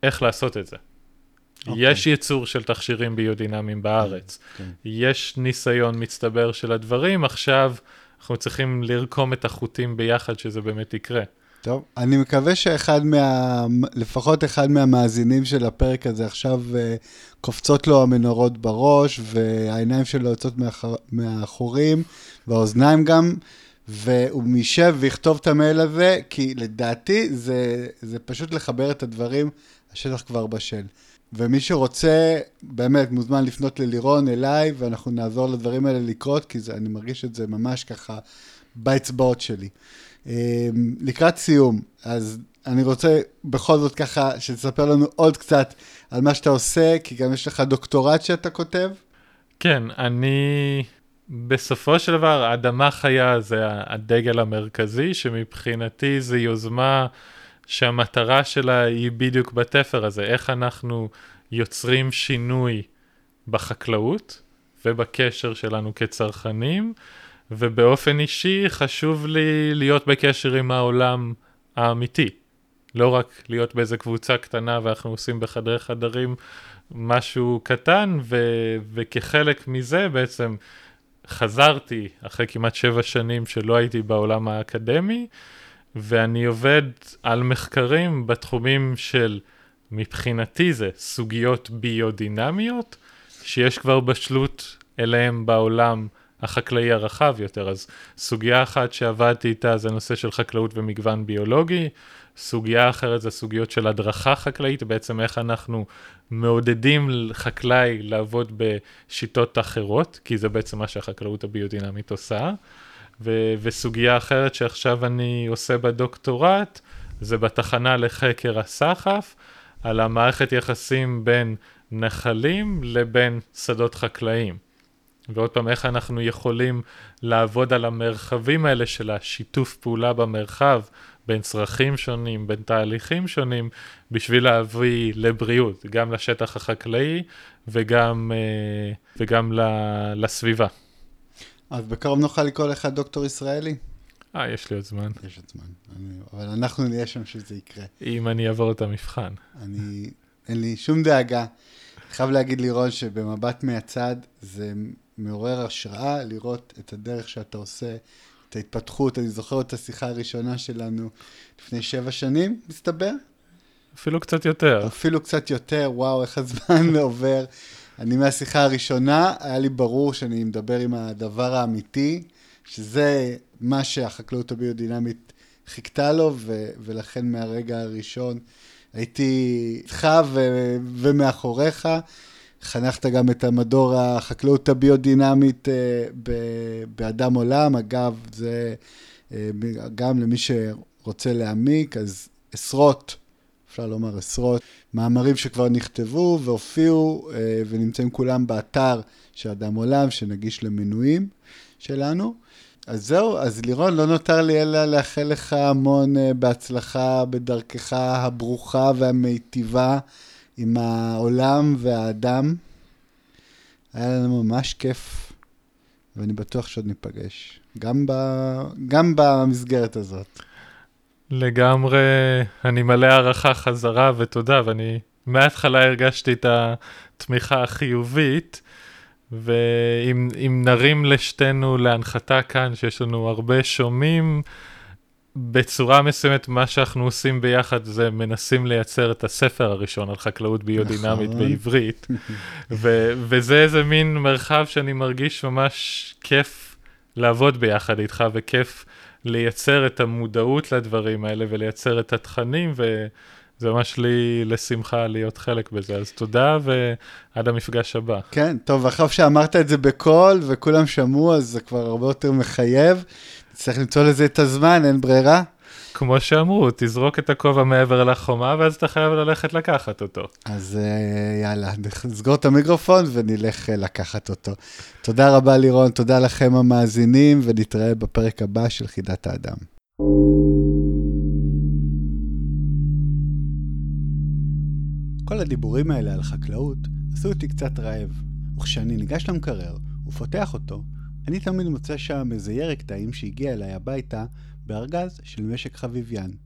איך לעשות את זה. Okay. אוקיי. יש ייצור של תכשירים ביודינמיים בארץ, okay. כן. יש ניסיון מצטבר של הדברים, עכשיו אנחנו צריכים לרקום את החוטים ביחד שזה באמת יקרה. טוב, אני מקווה שאחד מה... לפחות אחד מהמאזינים של הפרק הזה עכשיו uh, קופצות לו המנורות בראש, והעיניים שלו יוצאות מאח... מהחורים, והאוזניים גם, והוא יישב ויכתוב את המייל הזה, כי לדעתי זה, זה פשוט לחבר את הדברים, השטח כבר בשל. ומי שרוצה, באמת מוזמן לפנות ללירון, אליי, ואנחנו נעזור לדברים האלה לקרות, כי זה, אני מרגיש את זה ממש ככה באצבעות שלי. אמ, לקראת סיום, אז אני רוצה בכל זאת ככה שתספר לנו עוד קצת על מה שאתה עושה, כי גם יש לך דוקטורט שאתה כותב. כן, אני בסופו של דבר, אדמה חיה זה הדגל המרכזי, שמבחינתי זו יוזמה שהמטרה שלה היא בדיוק בתפר הזה, איך אנחנו יוצרים שינוי בחקלאות ובקשר שלנו כצרכנים. ובאופן אישי חשוב לי להיות בקשר עם העולם האמיתי. לא רק להיות באיזה קבוצה קטנה ואנחנו עושים בחדרי חדרים משהו קטן, ו- וכחלק מזה בעצם חזרתי אחרי כמעט שבע שנים שלא הייתי בעולם האקדמי, ואני עובד על מחקרים בתחומים של, מבחינתי זה סוגיות ביודינמיות, שיש כבר בשלות אליהם בעולם החקלאי הרחב יותר. אז סוגיה אחת שעבדתי איתה זה נושא של חקלאות ומגוון ביולוגי, סוגיה אחרת זה סוגיות של הדרכה חקלאית, בעצם איך אנחנו מעודדים חקלאי לעבוד בשיטות אחרות, כי זה בעצם מה שהחקלאות הביודינמית עושה. ו- וסוגיה אחרת שעכשיו אני עושה בדוקטורט, זה בתחנה לחקר הסחף, על המערכת יחסים בין נחלים לבין שדות חקלאיים. ועוד פעם, איך אנחנו יכולים לעבוד על המרחבים האלה של השיתוף פעולה במרחב, בין צרכים שונים, בין תהליכים שונים, בשביל להביא לבריאות, גם לשטח החקלאי וגם, אה, וגם לסביבה. אז בקרוב נוכל לקרוא לך דוקטור ישראלי? אה, יש לי עוד זמן. יש עוד זמן, אני, אבל אנחנו נהיה שם שזה יקרה. אם אני אעבור את המבחן. אני, אין לי שום דאגה. חייב להגיד לירון שבמבט מהצד זה מעורר השראה לראות את הדרך שאתה עושה, את ההתפתחות. אני זוכר את השיחה הראשונה שלנו לפני שבע שנים, מסתבר? אפילו קצת יותר. אפילו קצת יותר, וואו, איך הזמן עובר. אני מהשיחה הראשונה, היה לי ברור שאני מדבר עם הדבר האמיתי, שזה מה שהחקלאות הביודינמית חיכתה לו, ו- ולכן מהרגע הראשון הייתי איתך ו- ומאחוריך. חנכת גם את המדור החקלאות הביודינמית אה, באדם עולם. אגב, זה אה, גם למי שרוצה להעמיק, אז עשרות, אפשר לומר עשרות, מאמרים שכבר נכתבו והופיעו אה, ונמצאים כולם באתר של אדם עולם, שנגיש למנויים שלנו. אז זהו, אז לירון, לא נותר לי אלא לאחל לך המון בהצלחה בדרכך הברוכה והמיטיבה עם העולם והאדם. היה לנו ממש כיף, ואני בטוח שעוד ניפגש, גם, ב... גם במסגרת הזאת. לגמרי, אני מלא הערכה חזרה ותודה, ואני מההתחלה הרגשתי את התמיכה החיובית, ואם נרים לשתינו להנחתה כאן, שיש לנו הרבה שומעים, בצורה מסוימת, מה שאנחנו עושים ביחד זה מנסים לייצר את הספר הראשון על חקלאות ביודינמית נכון. בעברית, ו- וזה איזה מין מרחב שאני מרגיש ממש כיף לעבוד ביחד איתך, וכיף לייצר את המודעות לדברים האלה ולייצר את התכנים, וזה ממש לי לשמחה להיות חלק בזה. אז תודה, ועד המפגש הבא. כן, טוב, אחרי שאמרת את זה בקול וכולם שמעו, אז זה כבר הרבה יותר מחייב. צריך למצוא לזה את הזמן, אין ברירה. כמו שאמרו, תזרוק את הכובע מעבר לחומה, ואז אתה חייב ללכת לקחת אותו. אז אה, יאללה, נסגור את המיקרופון ונלך אה, לקחת אותו. תודה רבה, לירון, תודה לכם המאזינים, ונתראה בפרק הבא של חידת האדם. כל הדיבורים האלה על חקלאות עשו אותי קצת רעב, וכשאני ניגש למקרר ופותח אותו, אני תמיד מוצא שם איזה ירק טעים שהגיע אליי הביתה בארגז של משק חביביין.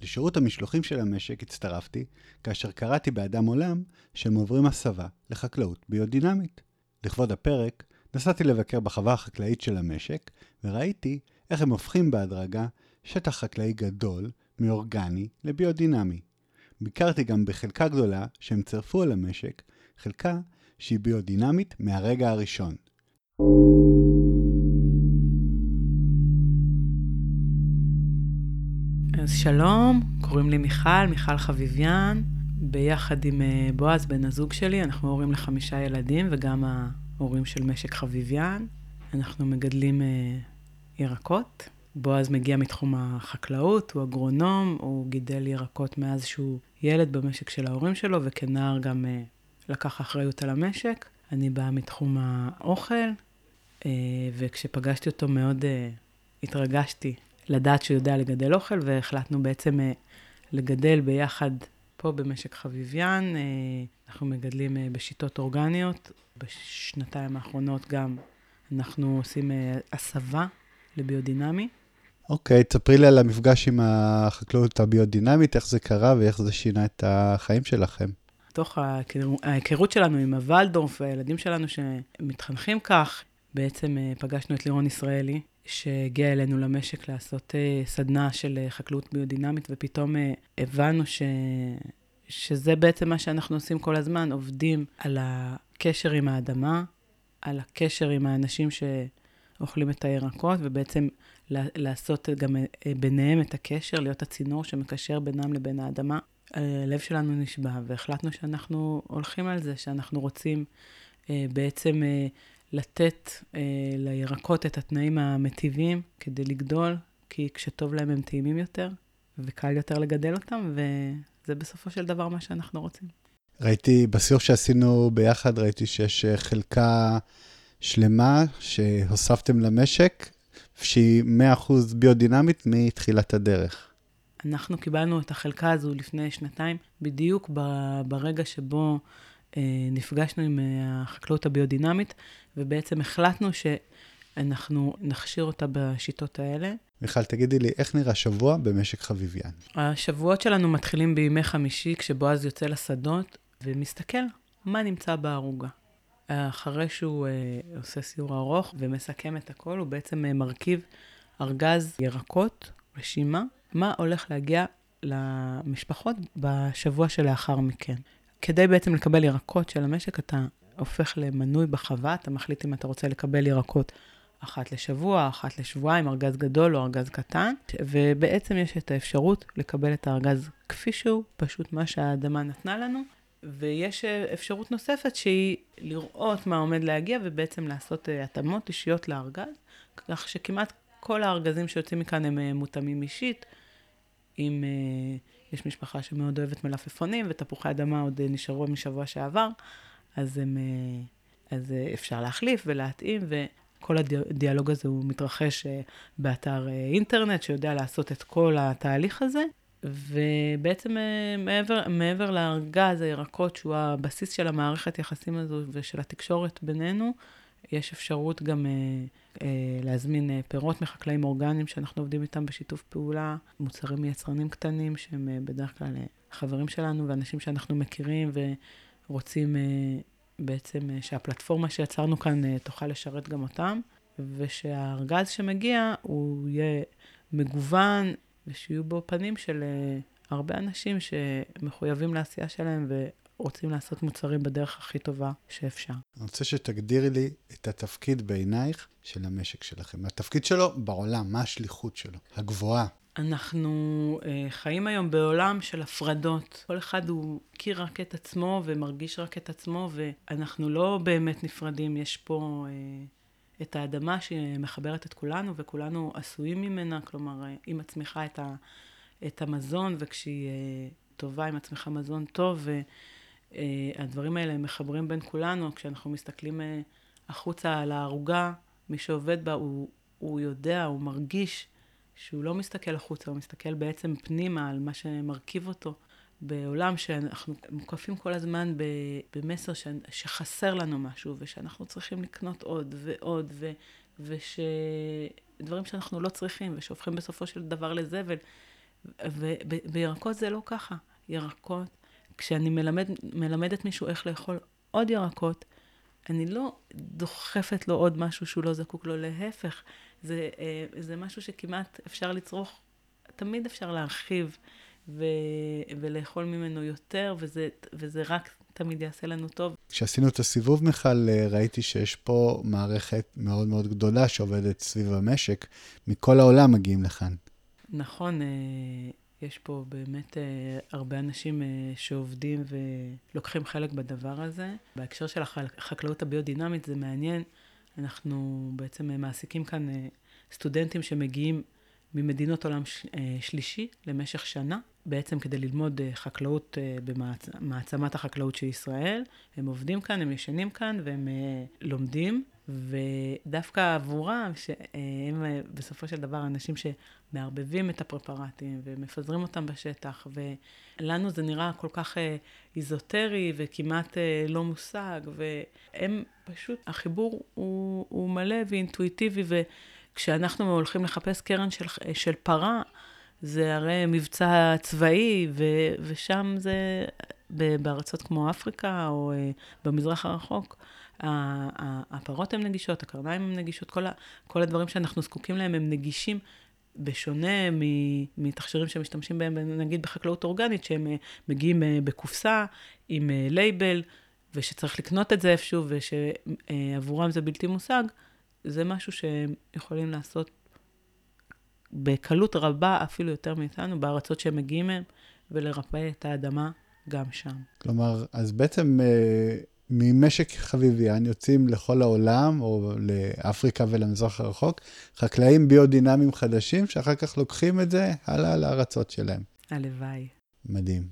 לשירות המשלוחים של המשק הצטרפתי, כאשר קראתי באדם עולם שהם עוברים הסבה לחקלאות ביודינמית. לכבוד הפרק, נסעתי לבקר בחווה החקלאית של המשק, וראיתי איך הם הופכים בהדרגה שטח חקלאי גדול, מאורגני לביודינמי. ביקרתי גם בחלקה גדולה שהם צירפו על המשק, חלקה שהיא ביודינמית מהרגע הראשון. אז שלום, קוראים לי מיכל, מיכל חביביאן, ביחד עם אה, בועז, בן הזוג שלי, אנחנו הורים לחמישה ילדים וגם ההורים של משק חביביאן. אנחנו מגדלים אה, ירקות. בועז מגיע מתחום החקלאות, הוא אגרונום, הוא גידל ירקות מאז שהוא ילד במשק של ההורים שלו, וכנער גם אה, לקח אחריות על המשק. אני באה מתחום האוכל, וכשפגשתי אותו מאוד התרגשתי לדעת שהוא יודע לגדל אוכל, והחלטנו בעצם uh, לגדל ביחד פה במשק חביביאן. Uh, אנחנו מגדלים uh, בשיטות אורגניות. בשנתיים האחרונות גם אנחנו עושים הסבה לביודינמי. אוקיי, okay, תספרי לי על המפגש עם החקלאות הביודינמית, איך זה קרה ואיך זה שינה את החיים שלכם. תוך ההיכרות שלנו עם הוולדורף והילדים שלנו שמתחנכים כך, בעצם פגשנו את לירון ישראלי, שהגיע אלינו למשק לעשות uh, סדנה של uh, חקלאות ביודינמית, ופתאום uh, הבנו ש... שזה בעצם מה שאנחנו עושים כל הזמן, עובדים על הקשר עם האדמה, על הקשר עם האנשים שאוכלים את הירקות, ובעצם לעשות גם ביניהם את הקשר, להיות הצינור שמקשר בינם לבין האדמה. הלב שלנו נשבע, והחלטנו שאנחנו הולכים על זה, שאנחנו רוצים בעצם לתת אה, לירקות את התנאים המטיביים כדי לגדול, כי כשטוב להם הם טעימים יותר, וקל יותר לגדל אותם, וזה בסופו של דבר מה שאנחנו רוצים. ראיתי, בסיור שעשינו ביחד, ראיתי שיש אה, חלקה שלמה שהוספתם למשק, שהיא 100% ביודינמית מתחילת הדרך. אנחנו קיבלנו את החלקה הזו לפני שנתיים, בדיוק ברגע שבו נפגשנו עם אה, החקלאות הביודינמית, ובעצם החלטנו שאנחנו נכשיר אותה בשיטות האלה. מיכל, תגידי לי, איך נראה שבוע במשק חביביאן? השבועות שלנו מתחילים בימי חמישי, כשבועז יוצא לשדות ומסתכל מה נמצא בערוגה. אחרי שהוא אה, עושה סיור ארוך ומסכם את הכל, הוא בעצם אה, מרכיב ארגז ירקות, רשימה, מה הולך להגיע למשפחות בשבוע שלאחר מכן. כדי בעצם לקבל ירקות של המשק, אתה הופך למנוי בחווה, אתה מחליט אם אתה רוצה לקבל ירקות אחת לשבוע, אחת לשבועיים, ארגז גדול או ארגז קטן, ובעצם יש את האפשרות לקבל את הארגז כפי שהוא, פשוט מה שהאדמה נתנה לנו, ויש אפשרות נוספת שהיא לראות מה עומד להגיע ובעצם לעשות אה, התאמות אישיות לארגז, כך שכמעט כל הארגזים שיוצאים מכאן הם אה, מותאמים אישית. uh, יש משפחה שמאוד אוהבת מלפפונים ותפוחי אדמה עוד uh, נשארו משבוע שעבר, אז, הם, uh, אז uh, אפשר להחליף ולהתאים, וכל הדיאלוג הזה הוא מתרחש באתר אינטרנט שיודע לעשות את כל התהליך הזה. ובעצם מעבר, מעבר לארגז הירקות, שהוא הבסיס של המערכת יחסים הזו ושל התקשורת בינינו, יש אפשרות גם אה, אה, להזמין אה, פירות מחקלאים אורגניים שאנחנו עובדים איתם בשיתוף פעולה, מוצרים מיצרנים קטנים שהם אה, בדרך כלל אה, חברים שלנו ואנשים שאנחנו מכירים ורוצים אה, בעצם אה, שהפלטפורמה שיצרנו כאן אה, תוכל לשרת גם אותם, ושהארגז שמגיע הוא יהיה מגוון ושיהיו בו פנים של אה, הרבה אנשים שמחויבים לעשייה שלהם רוצים לעשות מוצרים בדרך הכי טובה שאפשר. אני רוצה שתגדירי לי את התפקיד בעינייך של המשק שלכם. התפקיד שלו בעולם, מה השליחות שלו, הגבוהה. אנחנו uh, חיים היום בעולם של הפרדות. כל אחד הוא מכיר רק את עצמו ומרגיש רק את עצמו, ואנחנו לא באמת נפרדים. יש פה uh, את האדמה שמחברת את כולנו, וכולנו עשויים ממנה, כלומר, uh, היא מצמיחה את, ה, את המזון, וכשהיא uh, טובה, היא מצמיחה מזון טוב. אה, הדברים האלה מחברים בין כולנו, כשאנחנו מסתכלים אה, החוצה על הערוגה, מי שעובד בה, הוא, הוא יודע, הוא מרגיש שהוא לא מסתכל החוצה, הוא מסתכל בעצם פנימה על מה שמרכיב אותו. בעולם שאנחנו מוקפים כל הזמן במסר ש, שחסר לנו משהו, ושאנחנו צריכים לקנות עוד ועוד, ו, ושדברים שאנחנו לא צריכים, ושהופכים בסופו של דבר לזבל. ובירקות זה לא ככה. ירקות כשאני מלמד, מלמדת מישהו איך לאכול עוד ירקות, אני לא דוחפת לו עוד משהו שהוא לא זקוק לו, להפך, זה, אה, זה משהו שכמעט אפשר לצרוך, תמיד אפשר להרחיב ו, ולאכול ממנו יותר, וזה, וזה רק תמיד יעשה לנו טוב. כשעשינו את הסיבוב, מיכל, אה, ראיתי שיש פה מערכת מאוד מאוד גדולה שעובדת סביב המשק. מכל העולם מגיעים לכאן. נכון, אה, יש פה באמת אה, הרבה אנשים אה, שעובדים ולוקחים חלק בדבר הזה. בהקשר של החקלאות הביודינמית זה מעניין. אנחנו בעצם אה, מעסיקים כאן אה, סטודנטים שמגיעים ממדינות עולם ש, אה, שלישי למשך שנה, בעצם כדי ללמוד אה, חקלאות אה, במעצמת החקלאות של ישראל. הם עובדים כאן, הם ישנים כאן והם אה, לומדים. ודווקא עבורם, שהם אה, בסופו של דבר אנשים שמערבבים את הפרפרטים ומפזרים אותם בשטח, ולנו זה נראה כל כך אה, איזוטרי וכמעט אה, לא מושג, והם פשוט, החיבור הוא, הוא מלא ואינטואיטיבי, וכשאנחנו הולכים לחפש קרן של, של פרה, זה הרי מבצע צבאי, ו, ושם זה בארצות כמו אפריקה או במזרח הרחוק. הפרות הן נגישות, הקרניים הן נגישות, כל, ה, כל הדברים שאנחנו זקוקים להם הם נגישים, בשונה מתכשירים שמשתמשים בהם, נגיד בחקלאות אורגנית, שהם אה, מגיעים אה, בקופסה עם אה, לייבל, ושצריך לקנות את זה איפשהו, ושעבורם זה בלתי מושג, זה משהו שהם יכולים לעשות בקלות רבה, אפילו יותר מאיתנו, בארצות שהם מגיעים מהם, ולרפא את האדמה גם שם. כלומר, אז בעצם ממשק חביביאן יוצאים לכל העולם, או לאפריקה ולמזרח הרחוק, חקלאים ביודינמיים חדשים, שאחר כך לוקחים את זה הלאה לארצות שלהם. הלוואי. מדהים.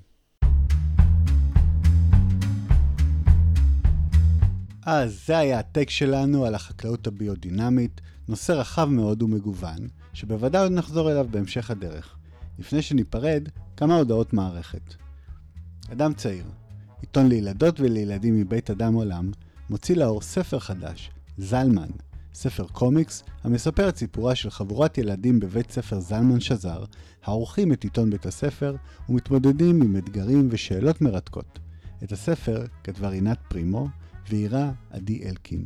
אז זה היה הטק שלנו על החקלאות הביודינמית, נושא רחב מאוד ומגוון, שבוודאי עוד נחזור אליו בהמשך הדרך. לפני שניפרד, כמה הודעות מערכת. אדם צעיר, עיתון לילדות ולילדים מבית אדם עולם, מוציא לאור ספר חדש, זלמן, ספר קומיקס המספר את סיפורה של חבורת ילדים בבית ספר זלמן שזר, העורכים את עיתון בית הספר ומתמודדים עם אתגרים ושאלות מרתקות. את הספר כתבה רינת פרימו ואירה עדי אלקין.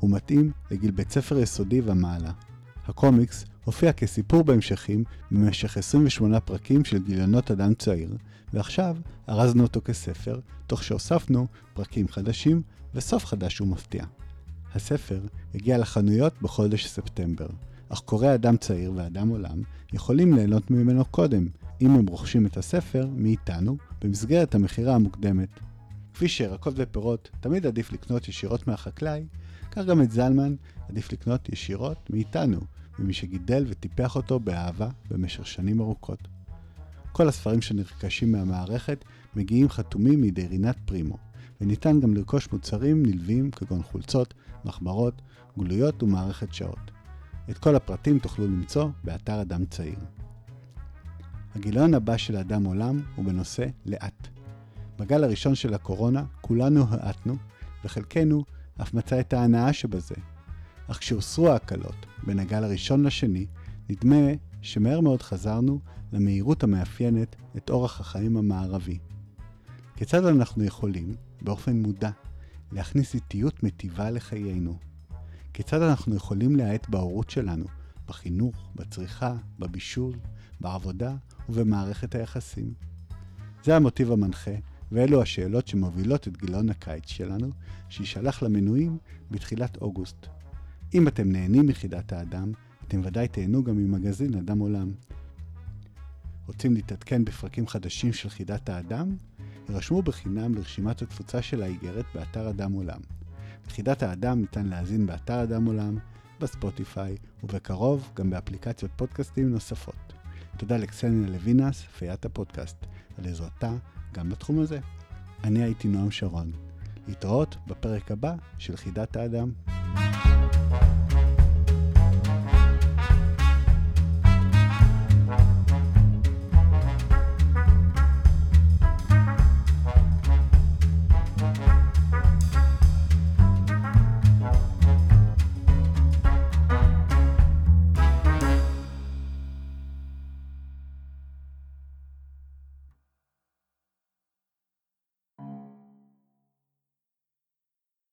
הוא מתאים לגיל בית ספר יסודי ומעלה. הקומיקס הופיע כסיפור בהמשכים במשך 28 פרקים של גיליונות אדם צעיר, ועכשיו ארזנו אותו כספר, תוך שהוספנו פרקים חדשים וסוף חדש ומפתיע. הספר הגיע לחנויות בחודש ספטמבר, אך קוראי אדם צעיר ואדם עולם יכולים ליהנות ממנו קודם, אם הם רוכשים את הספר מאיתנו במסגרת המכירה המוקדמת. כפי שירקות ופירות תמיד עדיף לקנות ישירות מהחקלאי, כך גם את זלמן עדיף לקנות ישירות מאיתנו, ממי שגידל וטיפח אותו באהבה במשך שנים ארוכות. כל הספרים שנרכשים מהמערכת מגיעים חתומים מידי רינת פרימו, וניתן גם לרכוש מוצרים נלווים כגון חולצות, מחברות, גלויות ומערכת שעות. את כל הפרטים תוכלו למצוא באתר אדם צעיר. הגיליון הבא של אדם עולם הוא בנושא לאט. בגל הראשון של הקורונה כולנו האטנו, וחלקנו אף מצא את ההנאה שבזה. אך כשהוסרו ההקלות בין הגל הראשון לשני, נדמה שמהר מאוד חזרנו למהירות המאפיינת את אורח החיים המערבי. כיצד אנחנו יכולים, באופן מודע, להכניס איטיות מטיבה לחיינו? כיצד אנחנו יכולים להאט בהורות שלנו, בחינוך, בצריכה, בבישול, בעבודה ובמערכת היחסים? זה המוטיב המנחה, ואלו השאלות שמובילות את גיליון הקיץ שלנו, שיישלח למנויים בתחילת אוגוסט. אם אתם נהנים מחידת האדם, אתם ודאי תהנו גם ממגזין אדם עולם. רוצים להתעדכן בפרקים חדשים של חידת האדם? הירשמו בחינם לרשימת התפוצה של האיגרת באתר אדם עולם. חידת האדם ניתן להאזין באתר אדם עולם, בספוטיפיי, ובקרוב גם באפליקציות פודקאסטים נוספות. תודה לקסניה לוינס, פיית הפודקאסט, על עזרתה גם בתחום הזה. אני הייתי נועם שרון. להתראות בפרק הבא של חידת האדם. thank you